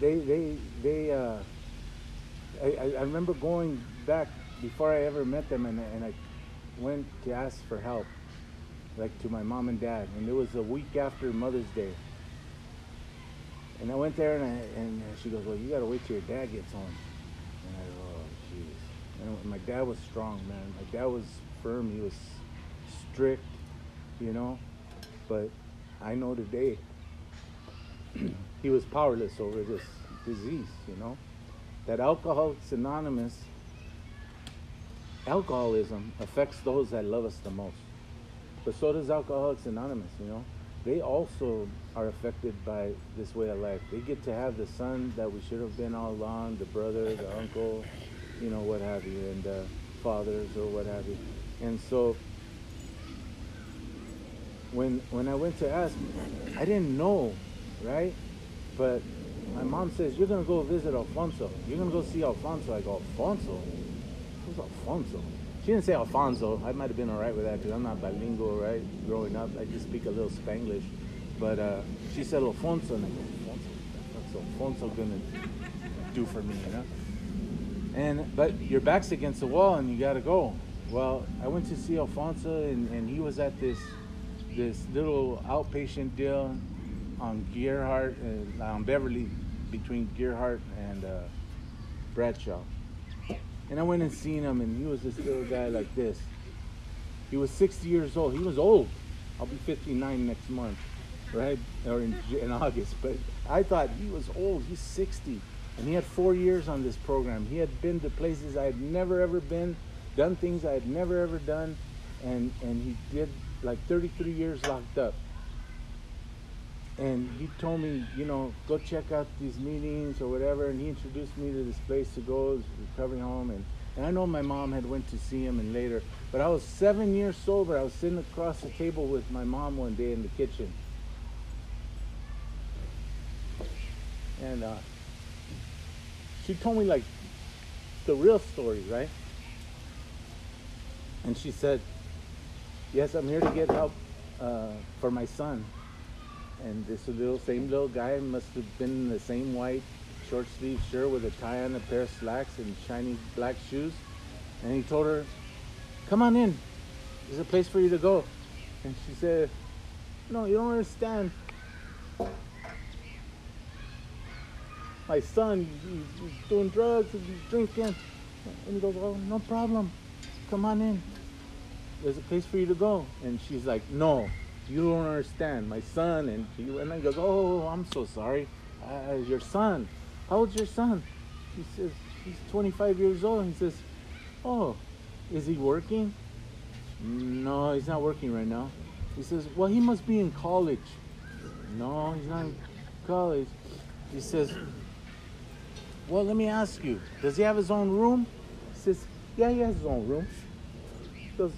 they they they. Uh, I, I remember going back before I ever met them, and, and I went to ask for help, like to my mom and dad, and it was a week after Mother's Day. And I went there and, I, and she goes, well, you got to wait till your dad gets home. And I go, oh, jeez. And my dad was strong, man. My dad was firm. He was strict, you know. But I know today he was powerless over this disease, you know. That Alcoholics Anonymous, alcoholism affects those that love us the most. But so does Alcoholics Anonymous, you know they also are affected by this way of life. They get to have the son that we should have been all along, the brother, the uncle, you know, what have you, and uh, fathers or what have you. And so when when I went to ask, I didn't know, right? But my mom says, you're to go visit Alfonso. You're to go see Alfonso. I go, Alfonso? Who's Alfonso? She didn't say Alfonso. I might have been all right with that because I'm not bilingual, right? Growing up, I just speak a little Spanglish. But uh, she said Alfonso, and I go, Alfonso? What's Alfonso gonna do for me, you know? And but your back's against the wall, and you gotta go. Well, I went to see Alfonso, and, and he was at this this little outpatient deal on Gerhardt and on Beverly, between Gerhardt and uh, Bradshaw. And I went and seen him, and he was this little guy like this. He was 60 years old. He was old. I'll be 59 next month, right? Or in, in August. But I thought he was old. He's 60. And he had four years on this program. He had been to places I had never ever been, done things I had never ever done, and, and he did like 33 years locked up and he told me, you know, go check out these meetings or whatever. And he introduced me to this place to go, his recovery home. And, and I know my mom had went to see him and later, but I was seven years sober. I was sitting across the table with my mom one day in the kitchen. And uh, she told me like the real story, right? And she said, yes, I'm here to get help uh, for my son and this little same little guy must have been in the same white short sleeve shirt with a tie on a pair of slacks and shiny black shoes. And he told her, Come on in. There's a place for you to go. And she said, No, you don't understand. My son, he's, doing drugs he's drinking. And he goes, Oh, no problem. Come on in. There's a place for you to go. And she's like, No, you don't understand. My son, and he and then goes, oh, I'm so sorry. Uh, your son, how old's your son? He says, he's 25 years old. And He says, oh, is he working? No, he's not working right now. He says, well, he must be in college. No, he's not in college. He says, well, let me ask you, does he have his own room? He says, yeah, he has his own room. Goes,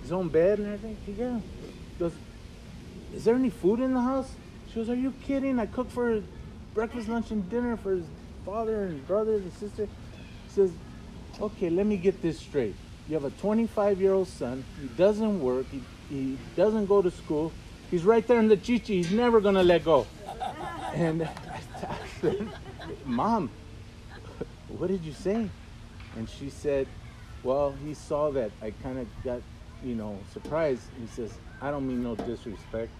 his own bed and everything? Yeah. Goes, is there any food in the house? She goes, are you kidding? I cook for breakfast, lunch, and dinner for his father and his brother and sister. He says, okay, let me get this straight. You have a 25 year old son. He doesn't work. He, he doesn't go to school. He's right there in the chichi. He's never going to let go. And I said, Mom, what did you say? And she said, Well, he saw that I kind of got, you know, surprised. He says, I don't mean no disrespect.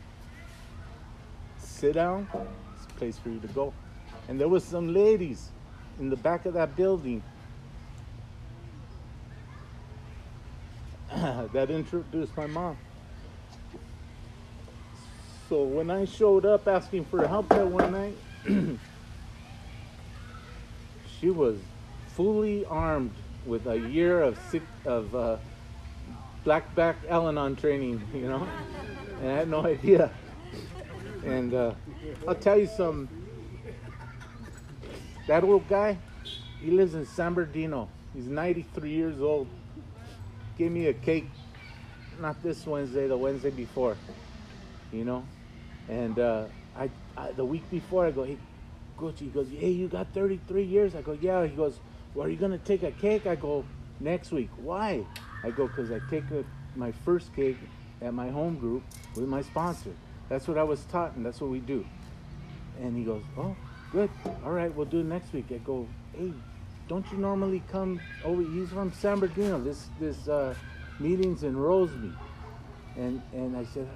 Sit down. It's a place for you to go. And there was some ladies in the back of that building that introduced my mom. So when I showed up asking for help that one night, she was fully armed with a year of sick, of uh, black back Al-Anon training, you know, and I had no idea. And uh, I'll tell you some. That old guy, he lives in San Bernardino. He's 93 years old. Gave me a cake, not this Wednesday, the Wednesday before, you know. And uh, I, I, the week before, I go, hey, Gucci. He goes, hey, you got 33 years. I go, yeah. He goes, well, are you gonna take a cake? I go, next week. Why? I go, cause I take a, my first cake at my home group with my sponsor. That's what I was taught, and that's what we do. And he goes, oh, good. All right, we'll do it next week. I go, hey, don't you normally come over? He's from San Bernardino. This this uh, meeting's in Roseby. And and I said,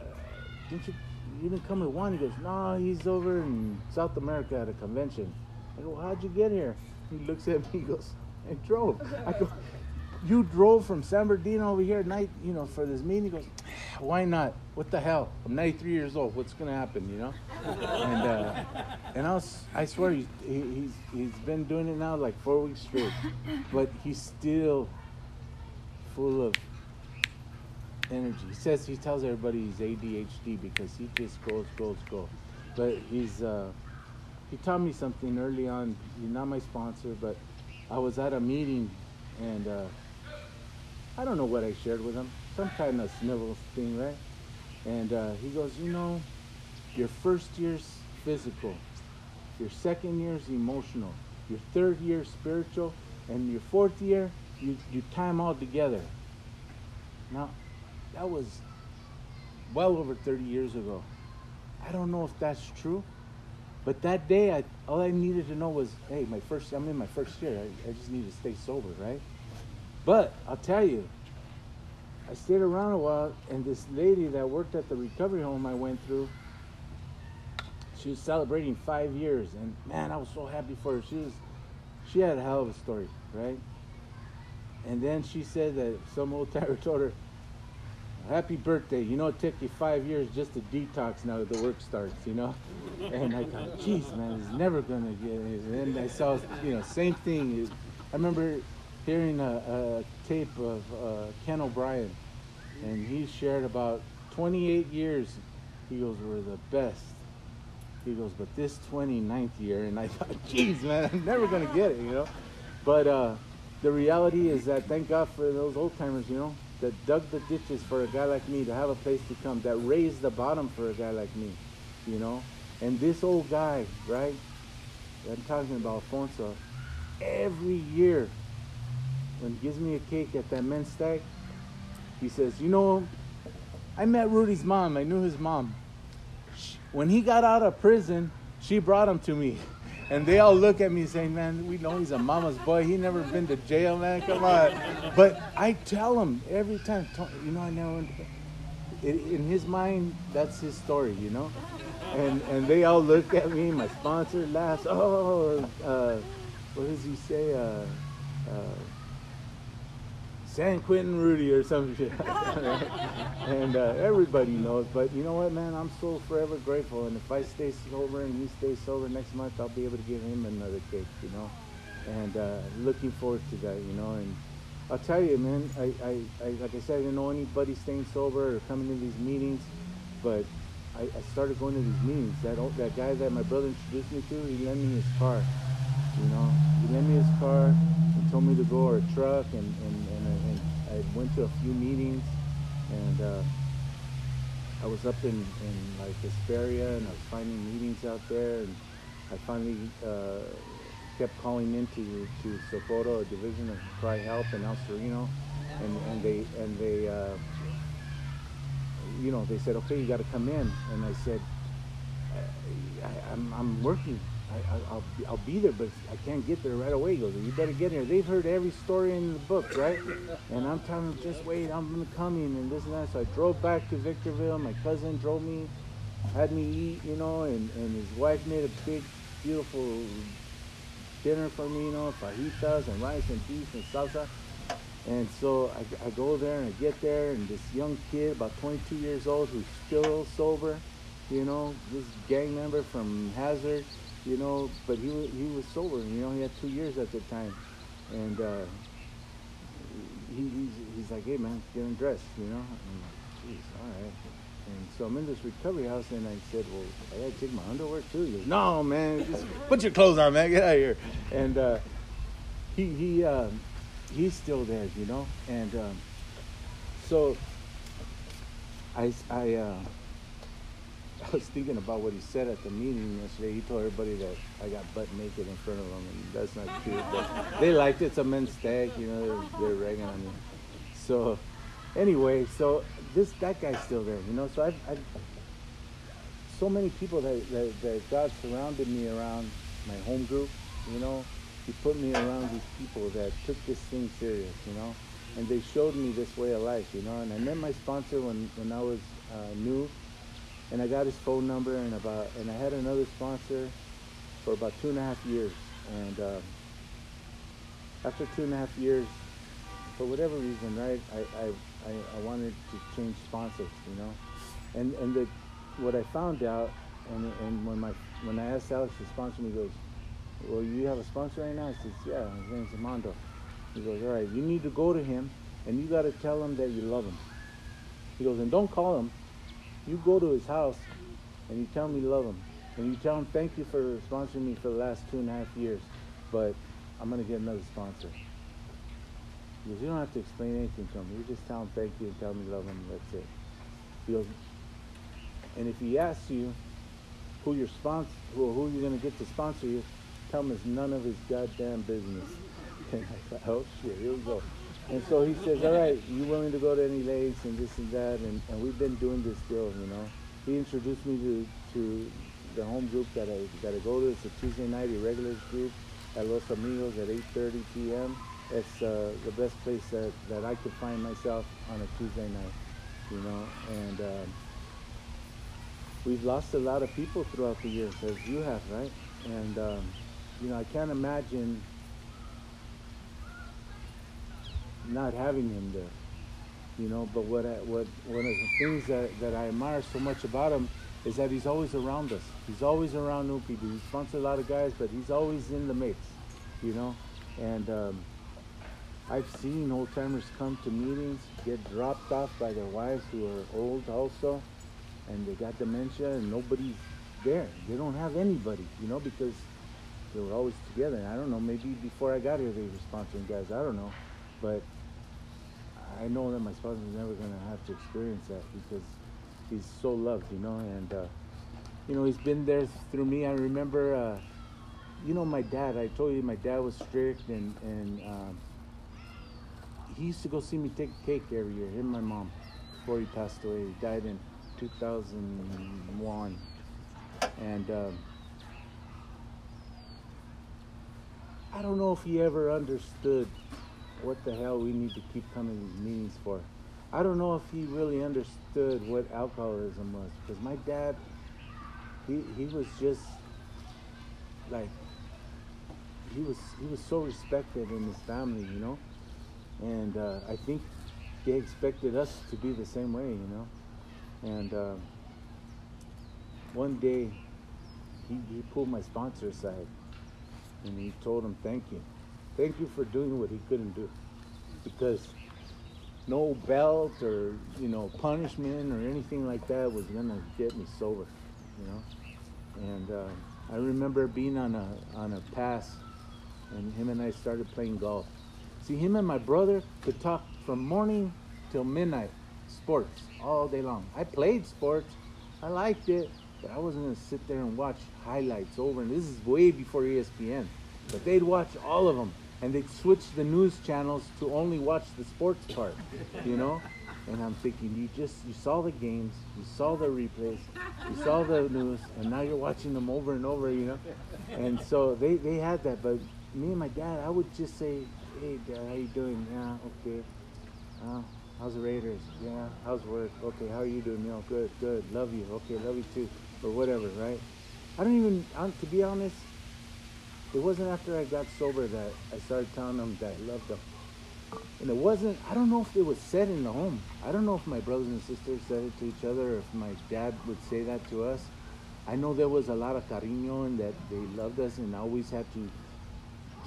didn't you you didn't come with one? He goes, no, he's over in South America at a convention. I go, how'd you get here? He looks at me, he goes, I drove. I go, you drove from San Bernardino over here at night, you know, for this meeting? He goes, why not? What the hell? I'm 93 years old. What's gonna happen, you know? And uh, and I was, I swear, he, he's he's been doing it now like four weeks straight, but he's still full of energy. He says he tells everybody he's ADHD because he just goes, goes, goes. But he's uh, he taught me something early on. He's not my sponsor, but I was at a meeting and uh, I don't know what I shared with him. Some kind of snivel thing, right? And uh, he goes, you know, your first year's physical, your second year's emotional, your third year spiritual, and your fourth year you you time all together. Now that was well over 30 years ago. I don't know if that's true, but that day, I, all I needed to know was, hey, my first, I'm in my first year. I, I just need to stay sober, right? But I'll tell you, I stayed around a while, and this lady that worked at the recovery home I went through, she was celebrating five years, and man, I was so happy for her. She was, she had a hell of a story, right? And then she said that some old timer told her, happy birthday. You know, it took you five years just to detox now that the work starts, you know? And I thought, geez, man, it's never going to get it. And I saw, you know, same thing. I remember hearing a, a tape of uh, Ken O'Brien, and he shared about 28 years, he goes, were the best. He goes, but this 29th year, and I thought, geez, man, I'm never going to get it, you know? But uh, the reality is that thank God for those old timers, you know, that dug the ditches for a guy like me to have a place to come, that raised the bottom for a guy like me, you know? And this old guy, right? I'm talking about Alfonso, every year when he gives me a cake at that men's stag, he says, you know, I met Rudy's mom. I knew his mom. When he got out of prison, she brought him to me. And they all look at me saying, man, we know he's a mama's boy. He never been to jail, man. Come on. But I tell him every time, you know, I know in his mind, that's his story, you know? And and they all look at me, my sponsor laughs, oh, uh, what does he say? Uh, uh, San Quentin Rudy or some shit. and uh, everybody knows. But you know what, man? I'm so forever grateful. And if I stay sober and he stays sober next month, I'll be able to give him another cake, you know? And uh, looking forward to that, you know? And I'll tell you, man, I, I, I, like I said, I didn't know anybody staying sober or coming to these meetings, but I, I started going to these meetings. That, that guy that my brother introduced me to, he lent me his car, you know? He lent me his car and told me to go or a truck and, and I went to a few meetings, and uh, I was up in, in like Hesperia and I was finding meetings out there and I finally uh, kept calling into to Socorro, a division of CRI-Help in El Sereno, and, and they and they uh, you know they said okay you got to come in. And I said I, I'm, I'm working I, I, I'll, be, I'll be there, but I can't get there right away. He goes, you better get here. They've heard every story in the book, right? And I'm telling them, just wait, I'm coming and this and that. So I drove back to Victorville. My cousin drove me, had me eat, you know, and, and his wife made a big, beautiful dinner for me, you know, fajitas and rice and beef and salsa. And so I, I go there and I get there, and this young kid, about 22 years old, who's still sober, you know, this gang member from Hazard, you know, but he was, he was sober, you know, he had two years at the time. And uh, he, he's, he's like, hey man, get undressed, you know. I'm like, jeez, all right. And so I'm in this recovery house, and I said, well, I gotta take my underwear too. He goes, no man, just put your clothes on, man, get out of here. And uh, he, he, uh, he's still there, you know. And um, so I, I, uh, I was thinking about what he said at the meeting yesterday. He told everybody that I got butt naked in front of them, and that's not true. But they liked it. It's a men's stag, you know. They're, they're ragging on me. So, anyway, so this that guy's still there, you know. So I've, I've so many people that, that that God surrounded me around my home group, you know. He put me around these people that took this thing serious, you know, and they showed me this way of life, you know. And I met my sponsor when when I was uh, new and I got his phone number and about and I had another sponsor for about two and a half years. And uh, after two and a half years for whatever reason right I, I, I, I wanted to change sponsors you know? And and the what I found out and, and when my when I asked Alex to sponsor me he goes well you have a sponsor right now? I says yeah his name's Armando. He goes all right you need to go to him and you got to tell him that you love him. He goes and don't call him you go to his house and you tell him you love him. And you tell him thank you for sponsoring me for the last two and a half years. But i'm going to get another sponsor. Because you don't have to explain anything to him. You just tell him thank you and tell him you love him. That's it. He goes and if he asks you who your sponsor who, who you're going to get to sponsor you tell him it's none of his goddamn business. And I thought, oh shit. Here we go and so he says, all right, you willing to go to any lakes and this and that? And, and we've been doing this deal, you know. He introduced me to, to the home group that I, that I go to. It's a Tuesday night irregulars group at Los Amigos at 8.30 p.m. It's uh, the best place that, that I could find myself on a Tuesday night, you know. And um, we've lost a lot of people throughout the years, as you have, right? And, um, you know, I can't imagine not having him there, you know. But what I, what one of the things that, that I admire so much about him is that he's always around us. He's always around new people. He sponsors a lot of guys, but he's always in the mix, you know. And um, I've seen old timers come to meetings, get dropped off by their wives who are old also, and they got dementia, and nobody's there. They don't have anybody, you know, because they were always together. And I don't know, maybe before I got here they were sponsoring guys. I don't know, but I know that my sponsor is never going to have to experience that because he's so loved, you know, and uh, you know he's been there through me. I remember, uh, you know, my dad. I told you my dad was strict, and and um, he used to go see me take cake every year. Him and my mom before he passed away. He died in 2001, and. Um, I don't know if he ever understood what the hell we need to keep coming to meetings for. I don't know if he really understood what alcoholism was because my dad, he he was just like he was he was so respected in his family, you know, and uh, I think they expected us to be the same way, you know, and uh, one day he, he pulled my sponsor aside and he told him thank you thank you for doing what he couldn't do because no belt or you know punishment or anything like that was gonna get me sober you know and uh, i remember being on a on a pass and him and i started playing golf see him and my brother could talk from morning till midnight sports all day long. I played sports, I liked it, but I wasn't gonna sit there and watch highlights over. And this is way before ESPN, but they'd watch all of them, and they'd switch the news channels to only watch the sports part, you know. And I'm thinking, you just you saw the games, you saw the replays, you saw the news, and now you're watching them over and over, you know. And so they they had that, but me and my dad, I would just say, hey dad, how you doing? Yeah, okay. Uh, how's the Raiders? Yeah. How's work? Okay. How are you doing? No, good, good. Love you. Okay, love you too, or whatever, right? I don't even, to be honest, it wasn't after I got sober that I started telling them that I loved them. And it wasn't, I don't know if it was said in the home. I don't know if my brothers and sisters said it to each other or if my dad would say that to us. I know there was a lot of cariño and that they loved us and I always had to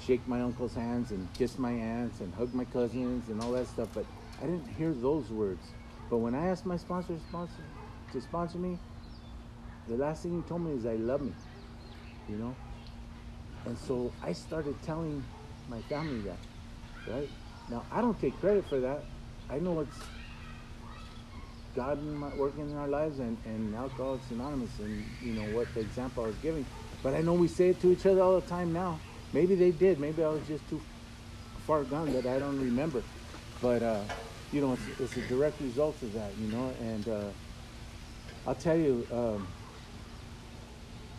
shake my uncle's hands and kiss my aunts and hug my cousins and all that stuff, but I didn't hear those words. But when I asked my sponsor to sponsor, to sponsor me, the last thing he told me is I love me, you know? And so I started telling my family that, right? Now, I don't take credit for that. I know it's God working in our lives and, and Alcoholics Anonymous and, you know, what the example I was giving. But I know we say it to each other all the time now. Maybe they did. Maybe I was just too far gone that I don't remember. But, uh, you know, it's, it's a direct result of that, you know. And uh, I'll tell you, um,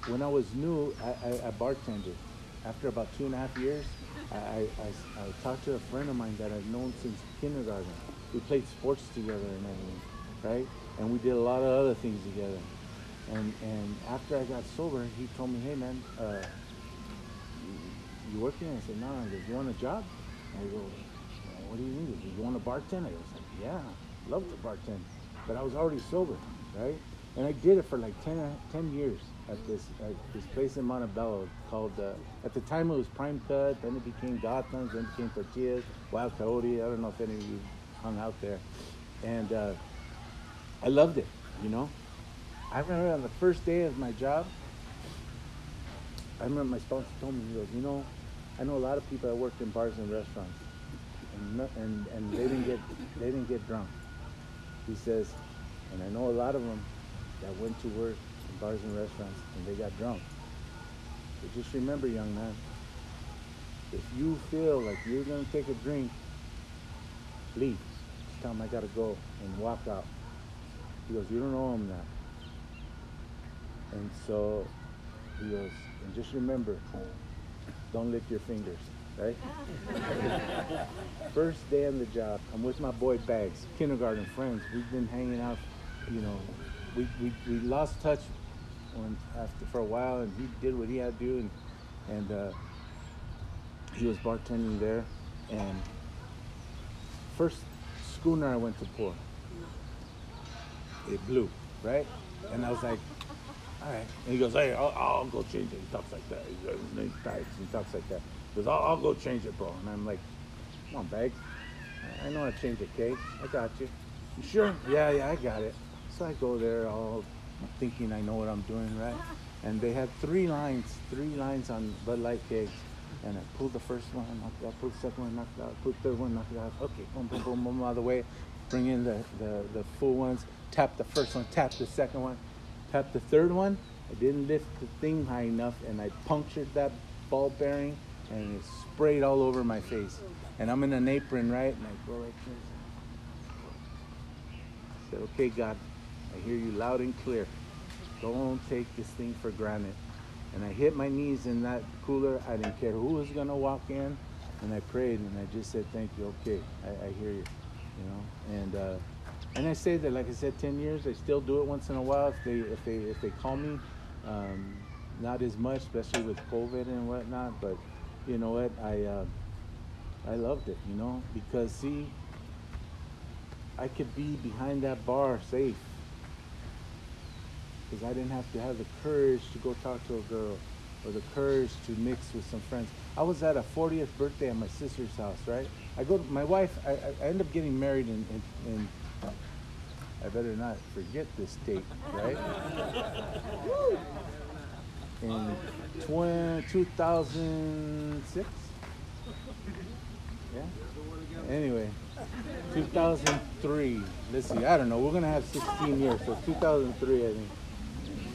when I was new, I, I, I bartended. After about two and a half years, I, I, I, I talked to a friend of mine that I've known since kindergarten. We played sports together and everything, right? And we did a lot of other things together. And and after I got sober, he told me, "Hey man, uh, you, you working?" I said, "No." He goes, "You want a job?" I go, "What do you need? Do you want to bartend?" I was like, "Yeah, love to bartend," but I was already sober, right? And I did it for like 10, 10 years at this at this place in Montebello called. Uh, at the time it was Prime Cut, then it became Gotham's, then it became Tortillas, Wild Coyote. I don't know if any of you hung out there, and uh, I loved it. You know, I remember on the first day of my job. I remember my sponsor told me, he goes, you know, I know a lot of people that worked in bars and restaurants, and and, and they didn't get they didn't get drunk. He says, and I know a lot of them that went to work bars and restaurants and they got drunk. But just remember, young man, if you feel like you're gonna take a drink, leave. Just tell him I gotta go and walk out. He goes, you don't know him that. And so he goes, and just remember, don't lick your fingers, right? First day on the job, I'm with my boy Bags, kindergarten friends. We've been hanging out, you know, we, we, we lost touch when, after for a while and he did what he had to do and, and uh, he was bartending there and first schooner I went to pour, it blew, right? And I was like, all right. And he goes, hey, I'll, I'll go change it. He talks like that. His Tights. He talks like that. He goes, I'll, I'll go change it, bro. And I'm like, come on, Bags. I know how to change it, Kate. I got you. You sure? Yeah, yeah, I got it. So I go there all thinking I know what I'm doing, right? And they had three lines, three lines on Bud Light kegs. And I pulled the first one, knocked out, pulled the second one, knocked out, pulled the third one, knocked out. Okay, boom, boom, boom, boom, all the way. Bring in the, the, the full ones, tap the first one, tap the second one, tap the third one. I didn't lift the thing high enough and I punctured that ball bearing and it sprayed all over my face. And I'm in an apron, right? And I go like this. I said, okay, God, I hear you loud and clear. Don't take this thing for granted. And I hit my knees in that cooler. I didn't care who was gonna walk in, and I prayed and I just said, "Thank you. Okay, I, I hear you." You know, and uh, and I say that, like I said, ten years. I still do it once in a while if they if they if they call me. Um, not as much, especially with COVID and whatnot. But you know what? I uh, I loved it. You know, because see, I could be behind that bar safe because I didn't have to have the courage to go talk to a girl or the courage to mix with some friends. I was at a 40th birthday at my sister's house, right? I go to my wife, I, I end up getting married in, in, in, I better not forget this date, right? in 20, 2006. Yeah. Anyway, 2003. Let's see. I don't know. We're gonna have 16 years, so 2003, I think.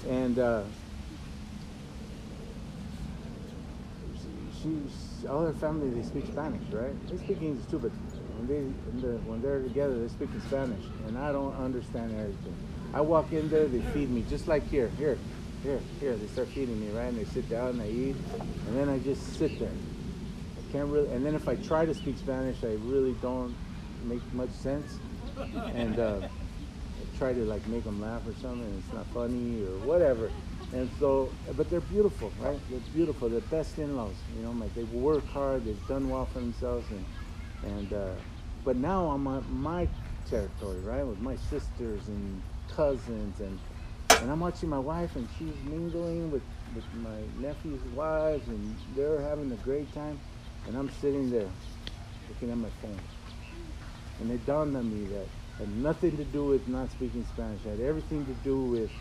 And uh, she's all her family. They speak Spanish, right? They speak English too, but when they when they're, together, they speak in Spanish, and I don't understand everything. I walk in there, they feed me just like here, here, here, here. They start feeding me, right? And they sit down and I eat, and then I just sit there. I can't really. And then if I try to speak Spanish, I really don't make much sense, and uh, try to like make them laugh or something, and it's not funny or whatever. And so, but they're beautiful, right? They're beautiful. They're best in-laws, you know. Like they work hard, they've done well for themselves, and and uh, but now I'm on my territory, right, with my sisters and cousins, and and I'm watching my wife, and she's mingling with with my nephew's wives, and they're having a great time, and I'm sitting there looking at my phone, and it dawned on me that had nothing to do with not speaking Spanish. It had everything to do with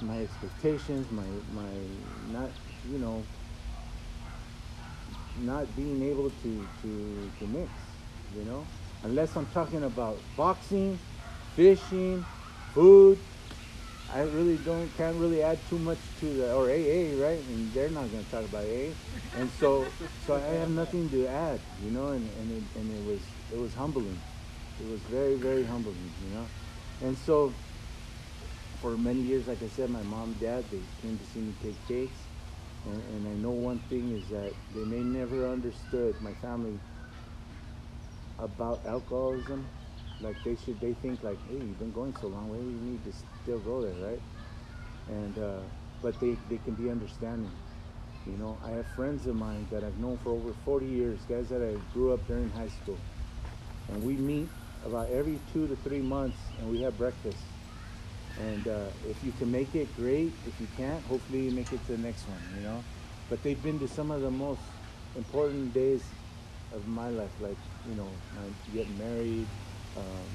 my expectations, my my not you know not being able to to to mix, you know, unless I'm talking about boxing, fishing, food. I really don't can't really add too much to the or AA right, and they're not going to talk about AA, and so so I have nothing to add, you know, and and it, and it was it was humbling, it was very very humbling, you know, and so for many years, like I said, my mom, dad, they came to see me take cakes. And, and I know one thing is that they may never understood my family about alcoholism. Like they should, they think like, hey, you've been going so long, why do you need to still go there, right? And uh, but they they can be understanding. You know, I have friends of mine that I've known for over 40 years, guys that I grew up during high school, and we meet about every two to three months, and we have breakfast. And uh, if you can make it, great. If you can't, hopefully you make it to the next one, you know. But they've been to some of the most important days of my life, like, you know, getting married, um,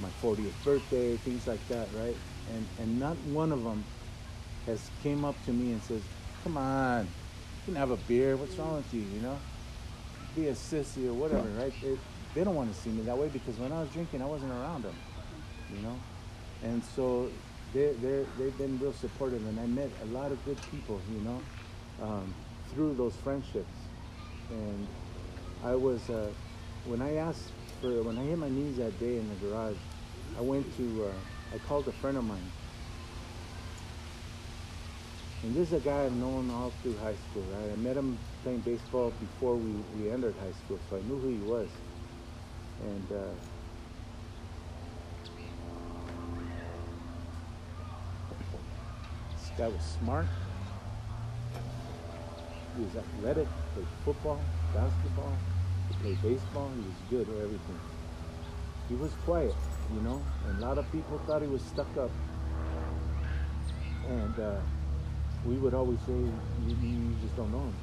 my 40th birthday, things like that, right? And, and not one of them has came up to me and says, come on, you can have a beer. What's wrong with you, you know? Be a sissy or whatever, right? They, they don't want to see me that way because when I was drinking, I wasn't around them, you know? and so they they they've been real supportive, and I met a lot of good people, you know, um, through those friendships. And I was uh, when I asked for when I hit my knees that day in the garage, I went to uh, I called a friend of mine, and this is a guy I've known all through high school. Right, I met him playing baseball before we we entered high school, so I knew who he was, and. Uh, This guy was smart. He was athletic, played football, basketball, he played baseball, he was good at everything. He was quiet, you know, and a lot of people thought he was stuck up. And uh, we would always say, you, you just don't know him.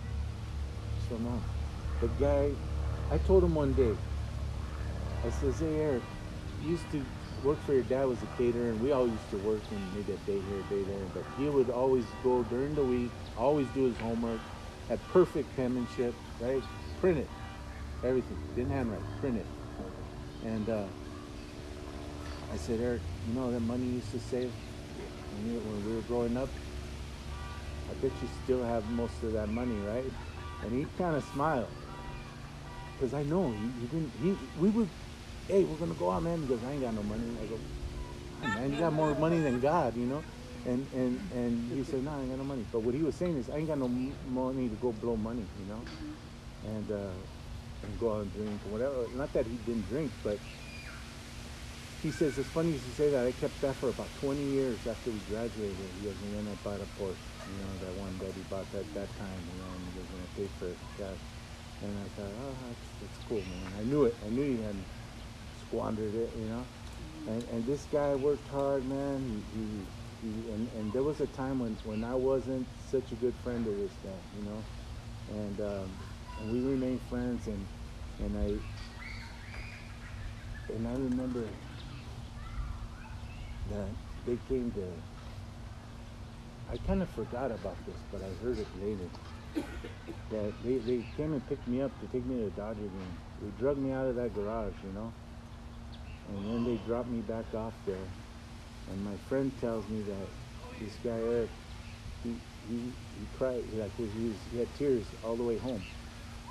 Just don't know him. The guy, I told him one day, I says, hey Eric, you used to work for your dad was a caterer, and we all used to work and maybe a day here, a day there. But he would always go during the week, always do his homework, had perfect penmanship, right? Print it, everything. Didn't handwrite, print it. And uh, I said, Eric, you know that money you used to save when, you, when we were growing up? I bet you still have most of that money, right? And he kind of smiled. Because I know he, he didn't, he, we would hey, we're gonna go out, man. Because I ain't got no money. I go, man, you got more money than God, you know. And and and he said, no, I ain't got no money. But what he was saying is, I ain't got no money to go blow money, you know, and uh, and go out and drink or whatever. Not that he didn't drink, but he says it's funny you say that. I kept that for about 20 years after we graduated. He goes, and then I bought a Porsche, you know, that one that he bought that that time, you know, and he goes, and I paid for it cash. And I thought, oh, that's, that's cool, man. I knew it. I knew he hadn't squandered it, you know. And and this guy worked hard, man. He, he, he and, and there was a time when, when I wasn't such a good friend to this guy, you know. And um, and we remained friends, and and I and I remember that they came to. I kind of forgot about this, but I heard it later. that they, they came and picked me up to take me to the Dodger game. They drug me out of that garage, you know, and then they dropped me back off there. And my friend tells me that this guy Eric, he he, he cried like he, was, he had tears all the way home,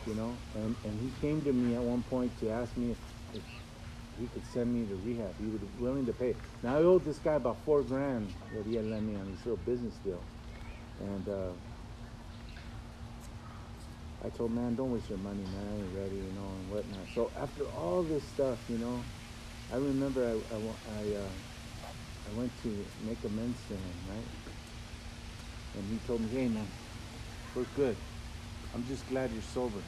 you know, and and he came to me at one point to ask me if, if he could send me to rehab. He was willing to pay. Now I owed this guy about four grand that he had lent me on this little business deal, and. Uh, I told man, don't waste your money, man. I ain't ready, you know, and whatnot. So after all this stuff, you know, I remember I I, I, uh, I went to make amends to him, right? And he told me, hey man, we're good. I'm just glad you're sober.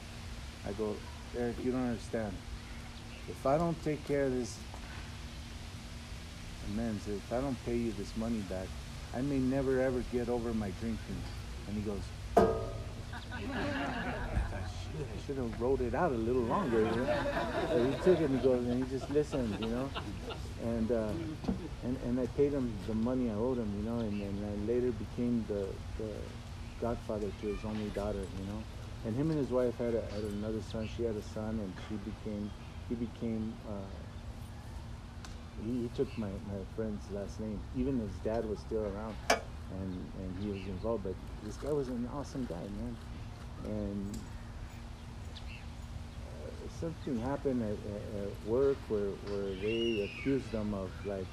I go, Eric, you don't understand. If I don't take care of this amends, if I don't pay you this money back, I may never ever get over my drinking. And he goes, I I should have wrote it out a little longer. You know? So he took it and he goes, and he just listened, you know. And uh, and and I paid him the money I owed him, you know. And then I later became the the godfather to his only daughter, you know. And him and his wife had a, had another son. She had a son, and she became he became. Uh, he, he took my, my friend's last name. Even his dad was still around, and and he was involved. But this guy was an awesome guy, man and uh, something happened at, at, at, work where, where they accused him of like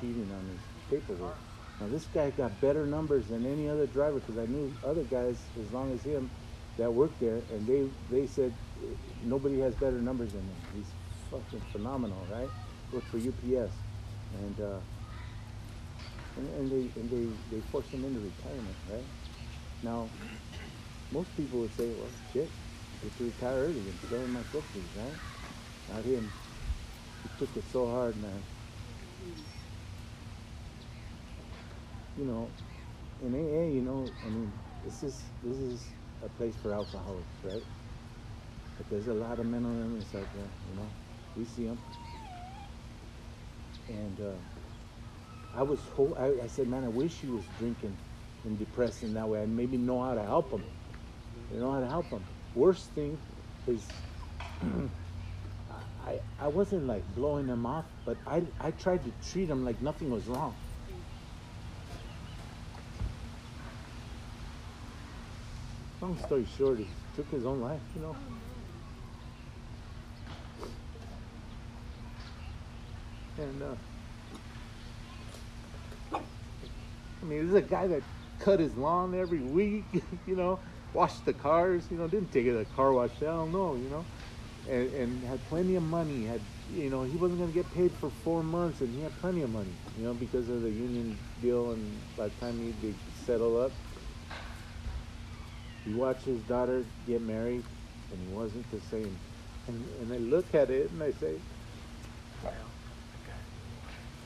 cheating on his paperwork. Now this guy got better numbers than any other driver because I knew other guys as long as him that worked there, and they they said nobody has better numbers than him. He's fucking phenomenal, right? Worked for UPS, and uh, and, and they and they they forced him into retirement, right? Now most people would say, well, shit, get to retire early and stay in my 50s, right? Not him. He took it so hard, man. You know, in AA, you know, I mean, this is this is a place for alcoholics, right? But there's a lot of mental illness out there, you know. We see them. And uh, I was, ho- I, I said, man, I wish he was drinking and depressed in that way. I maybe know how to help him. You know how to help them. Worst thing is, I, I wasn't like blowing them off, but I, I tried to treat him like nothing was wrong. Long story short, he took his own life, you know. And, uh, I mean, this is a guy that cut his lawn every week, you know washed the cars, you know, didn't take it to the car wash, hell no, you know, and, and had plenty of money, had, you know, he wasn't going to get paid for four months and he had plenty of money, you know, because of the union deal and by the time he they settle up, he watched his daughter get married and he wasn't the same. And, and I look at it and I say,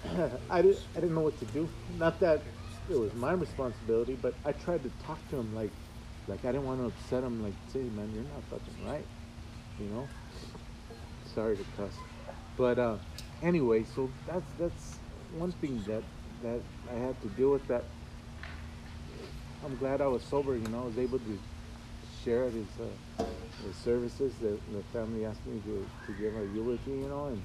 I, didn't, I didn't know what to do. Not that it was my responsibility, but I tried to talk to him like, like I didn't want to upset him. Like, say, man, you're not fucking right. You know. Sorry to cuss, but uh, anyway, so that's that's one thing that that I had to deal with. That I'm glad I was sober. You know, I was able to share his uh, his services. The, the family asked me to to give a eulogy. You know, and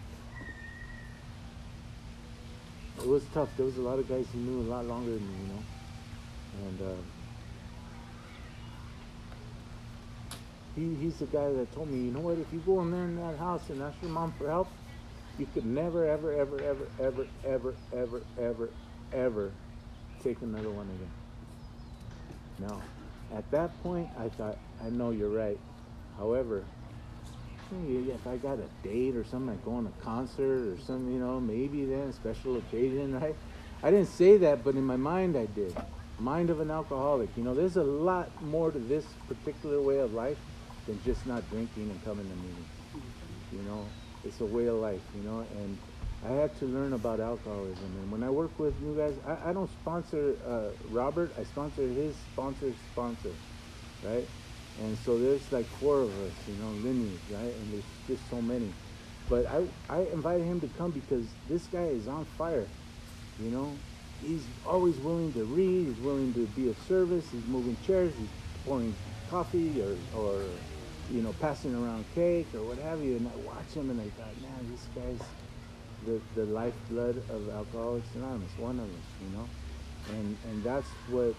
it was tough. There was a lot of guys who knew a lot longer than me. You know, and. Uh, he, he's the guy that told me, you know what, if you go in there in that house and ask your mom for help, you could never, ever, ever, ever, ever, ever, ever, ever, ever take another one again. No. At that point, I thought, I know you're right. However, if I got a date or something, like going to a concert or something, you know, maybe then, special occasion, right? I didn't say that, but in my mind I did. Mind of an alcoholic. You know, there's a lot more to this particular way of life than just not drinking and coming to meetings. You know, it's a way of life, you know, and I had to learn about alcoholism. And when I work with you guys, I, I don't sponsor uh, Robert, I sponsor his sponsor's sponsor, right? And so there's like four of us, you know, lineage, right? And there's just so many. But I, I invited him to come because this guy is on fire, you know. He's always willing to read. He's willing to be of service. He's moving chairs. He's pouring coffee or, or you know, passing around cake or what have you. And I watched him and I thought, man, this guy's the, the lifeblood of Alcoholics Anonymous, one of us, you know? And, and that's what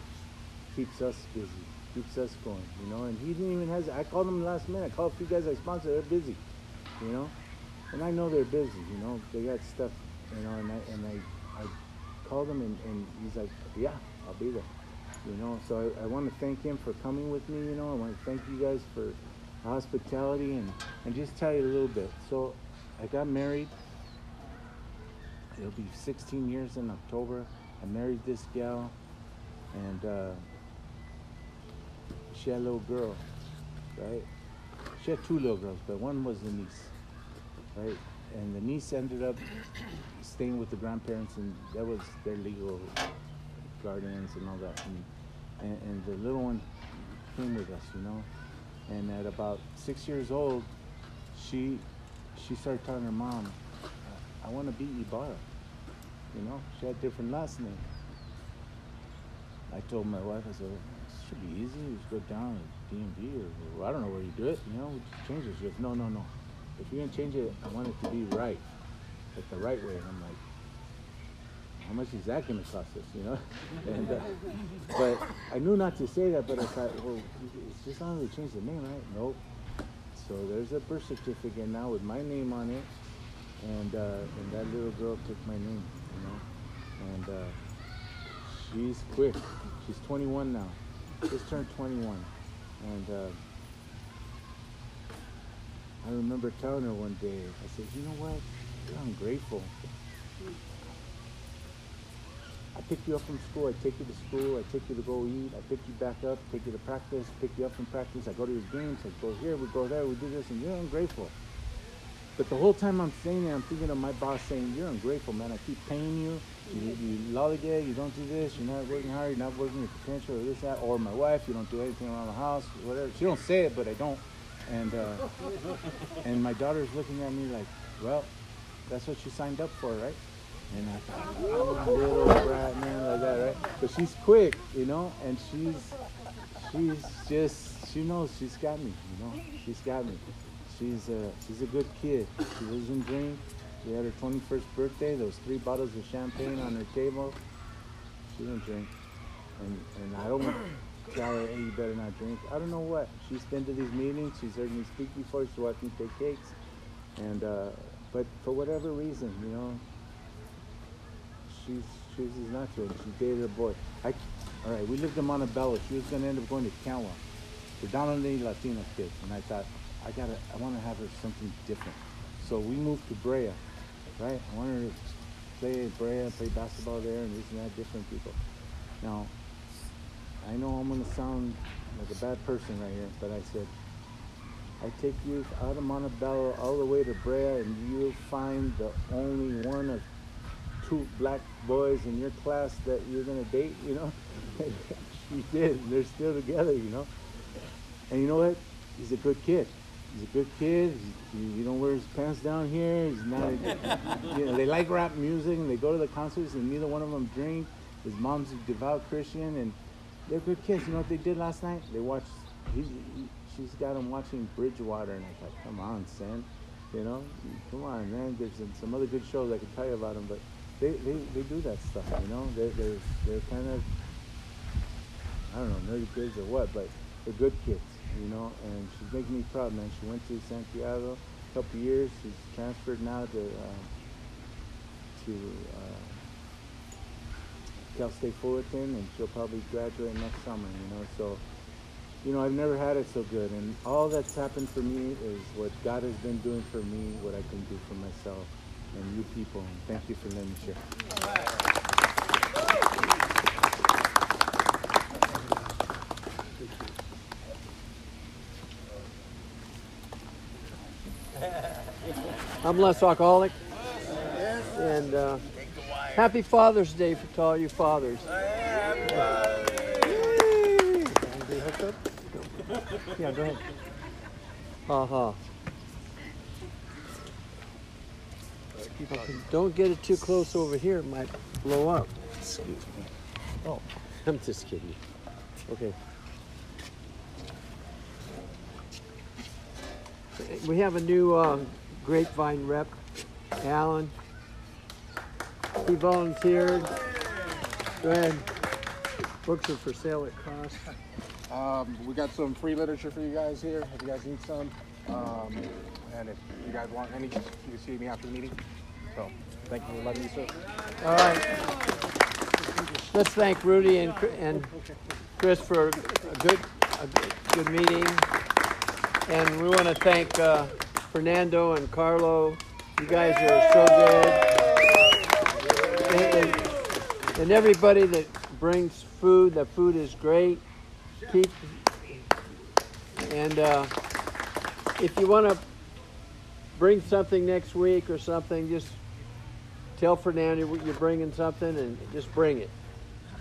keeps us busy, keeps us going, you know? And he didn't even hesitate. I called him last minute. I called a few guys I sponsor, they're busy, you know? And I know they're busy, you know? They got stuff, you know, and I, and I, I called him and, and he's like, yeah, I'll be there. You know, so I, I want to thank him for coming with me. You know, I want to thank you guys for hospitality and, and just tell you a little bit. So I got married. It'll be 16 years in October. I married this gal, and uh, she had a little girl, right? She had two little girls, but one was the niece, right? And the niece ended up staying with the grandparents, and that was their legal guardians and all that. And, and, and the little one came with us, you know. And at about six years old, she she started telling her mom, "I want to be Ibarra." You know, she had different last name. I told my wife, I said, "This should be easy. You just go down to DMV or, I don't know where you do it. You know, change it." She goes, "No, no, no. If you're gonna change it, I want it to be right, like the right way." And I'm like, how much is that going to cost us, you know? And uh, but I knew not to say that, but I thought, well, it's just not really change the name, right? Nope. So there's a birth certificate now with my name on it, and uh, and that little girl took my name, you know, and uh, she's quick. She's 21 now, just turned 21, and uh, I remember telling her one day, I said, you know what? You're ungrateful. I pick you up from school, I take you to school, I take you to go eat, I pick you back up, take you to practice, pick you up from practice, I go to your games, I go here, we go there, we do this, and you're ungrateful. But the whole time I'm saying it, I'm thinking of my boss saying, you're ungrateful, man. I keep paying you, you, you lollygag, you don't do this, you're not working hard, you're not working your potential, or this, that, or my wife, you don't do anything around the house, whatever. She don't say it, but I don't. And, uh, and my daughter's looking at me like, well, that's what you signed up for, right? And I thought, oh, little brat, man, like that, right? But she's quick, you know, and she's, she's just, she knows she's got me, you know, she's got me. She's a, she's a good kid. She doesn't drink. We had her 21st birthday. There was three bottles of champagne on her table. She didn't drink. And, and I don't tell her, hey, you better not drink. I don't know what. She's been to these meetings. She's heard me speak before. She's watched me take cakes. And, uh, but for whatever reason, you know, she's chooses not to. She dated a boy. I, all right, we lived in Montebello. She was going to end up going to Cantwell. Predominantly Latino kids. And I thought, I gotta, I want to have her something different. So we moved to Brea, right? I wanted her to play at Brea, play basketball there, and this and that, different people. Now, I know I'm gonna sound like a bad person right here, but I said, I take you out of Montebello all the way to Brea, and you'll find the only one of two black boys in your class that you're gonna date, you know? she did. They're still together, you know? And you know what? He's a good kid. He's a good kid. He, he don't wear his pants down here. He's not. you know, they like rap music and they go to the concerts and neither one of them drink. His mom's a devout Christian and they're good kids. You know what they did last night? They watched. He, he, she's got him watching Bridgerton and I thought, come on, Sen. You know, come on, man. There's some, other good shows I could tell you about them, but they, they, they do that stuff. You know, they're they're they're kind of I don't know nerdy kids or what, but they're good kids you know, and she's making me proud, man. She went to Santiago a couple years. She's transferred now to uh, to uh, Cal State Fullerton, and she'll probably graduate next summer. You know, so you know, I've never had it so good, and all that's happened for me is what God has been doing for me, what I can do for myself and you people. And thank you for letting me share. I'm less alcoholic. And uh, happy Father's Day for to all you fathers. Yeah, go ahead. Ha ha. Don't get it too close over here. It might blow up. Excuse me. Oh, I'm just kidding. Okay. We have a new um, grapevine rep, Alan. He volunteered. Go ahead. Books are for sale at cost. Um, we got some free literature for you guys here. If you guys need some, um, and if you guys want any, you can see me after the meeting. So, thank you for letting me serve. All right. Let's thank Rudy and, and Chris for a good, a good, good meeting. And we want to thank uh, Fernando and Carlo. You guys are so good. And, and- and everybody that brings food, the food is great. Keep and uh, if you want to bring something next week or something, just tell Fernando you're bringing something and just bring it.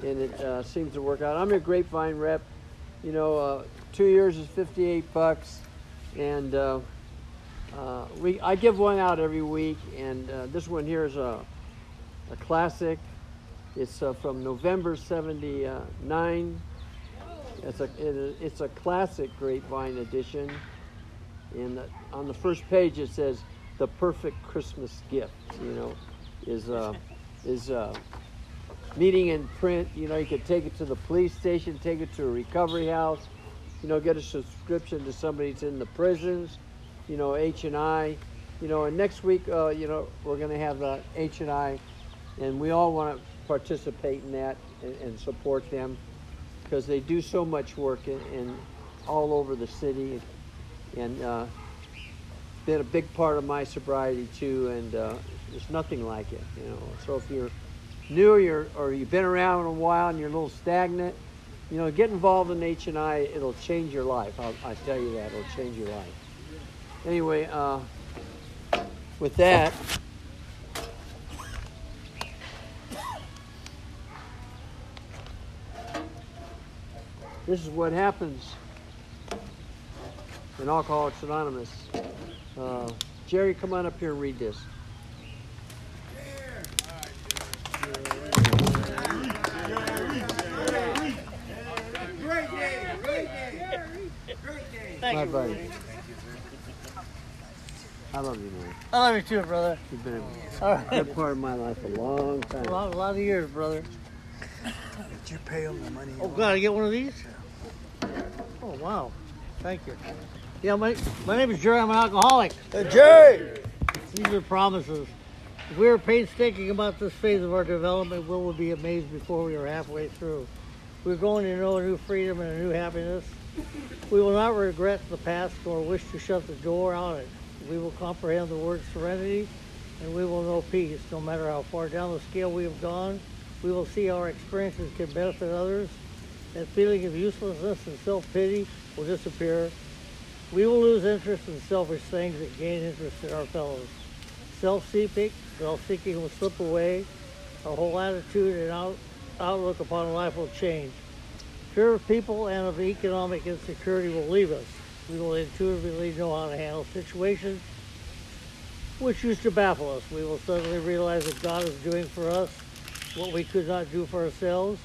And it uh, seems to work out. I'm a grapevine rep. You know, uh, two years is 58 bucks, and uh, we I give one out every week. And uh, this one here is a a classic. It's uh, from November '79. It's a it, it's a classic grapevine edition. And the- on the first page it says the perfect Christmas gift. You know, is uh, is uh, meeting in print. You know, you could take it to the police station, take it to a recovery house. You know, get a subscription to somebody that's in the prisons. You know, H and I. You know, and next week, uh, you know, we're going to have the H and I, and we all want to participate in that and, and support them because they do so much work in, in all over the city, and uh, been a big part of my sobriety too. And uh, there's nothing like it, you know. So if you're new or, you're, or you've been around a while and you're a little stagnant, you know, get involved in H and I. It'll change your life. I'll, I tell you that. It'll change your life. Anyway, uh, with that. This is what happens in Alcoholics Anonymous. Uh, Jerry, come on up here and read this. Great day, great day, great day. Thank My you. buddy. I love you, man. I love you too, brother. You've been All a right. good part of my life a long A time. lot, a lot of years, brother. Did you pay him the money? Oh, God, I get one of these? Oh, wow. Thank you. Yeah, my, my name is Jerry. I'm an alcoholic. Uh, Jerry! These are promises. If we are painstaking about this phase of our development, we will be amazed before we are halfway through. We're going to know a new freedom and a new happiness. We will not regret the past nor wish to shut the door on it. We will comprehend the word serenity and we will know peace. No matter how far down the scale we have gone, we will see our experiences can benefit others. That feeling of uselessness and self-pity will disappear. We will lose interest in selfish things and gain interest in our fellows. Self-seeking, self-seeking will slip away. Our whole attitude and out, outlook upon life will change. Fear of people and of economic insecurity will leave us. We will intuitively know how to handle situations which used to baffle us. We will suddenly realize that God is doing for us what we could not do for ourselves.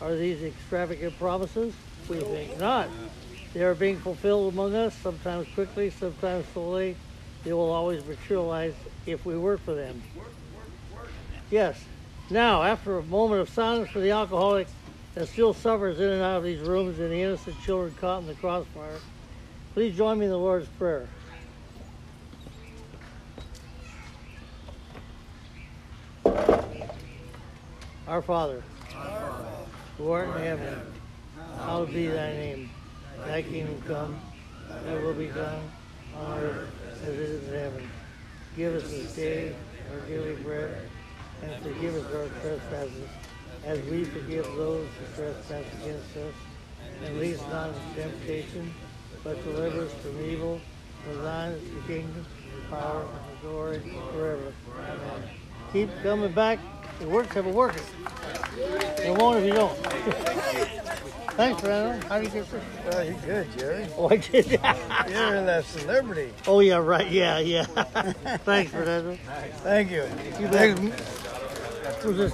Are these extravagant promises? We think not. They are being fulfilled among us, sometimes quickly, sometimes slowly. They will always materialize if we work for them. Yes. Now, after a moment of silence for the alcoholic that still suffers in and out of these rooms and the innocent children caught in the crossfire, please join me in the Lord's Prayer. Our Father, who art in heaven, hallowed be thy name. Thy kingdom come, thy will be done on earth as it is in heaven. Give us this day our daily bread, and forgive us our trespasses, as we forgive those who trespass against us. And lead us not into temptation, but deliver us from evil. For thine is the kingdom, the power, and the glory forever. Amen. Keep coming back. It works if it works. It won't if you don't. Thanks, Brandon. How do you get this? Oh, you good, Jerry. Oh, I did. You're in that celebrity. oh, yeah, right. Yeah, yeah. Thanks, Fernando. Thank you. You bet. Was this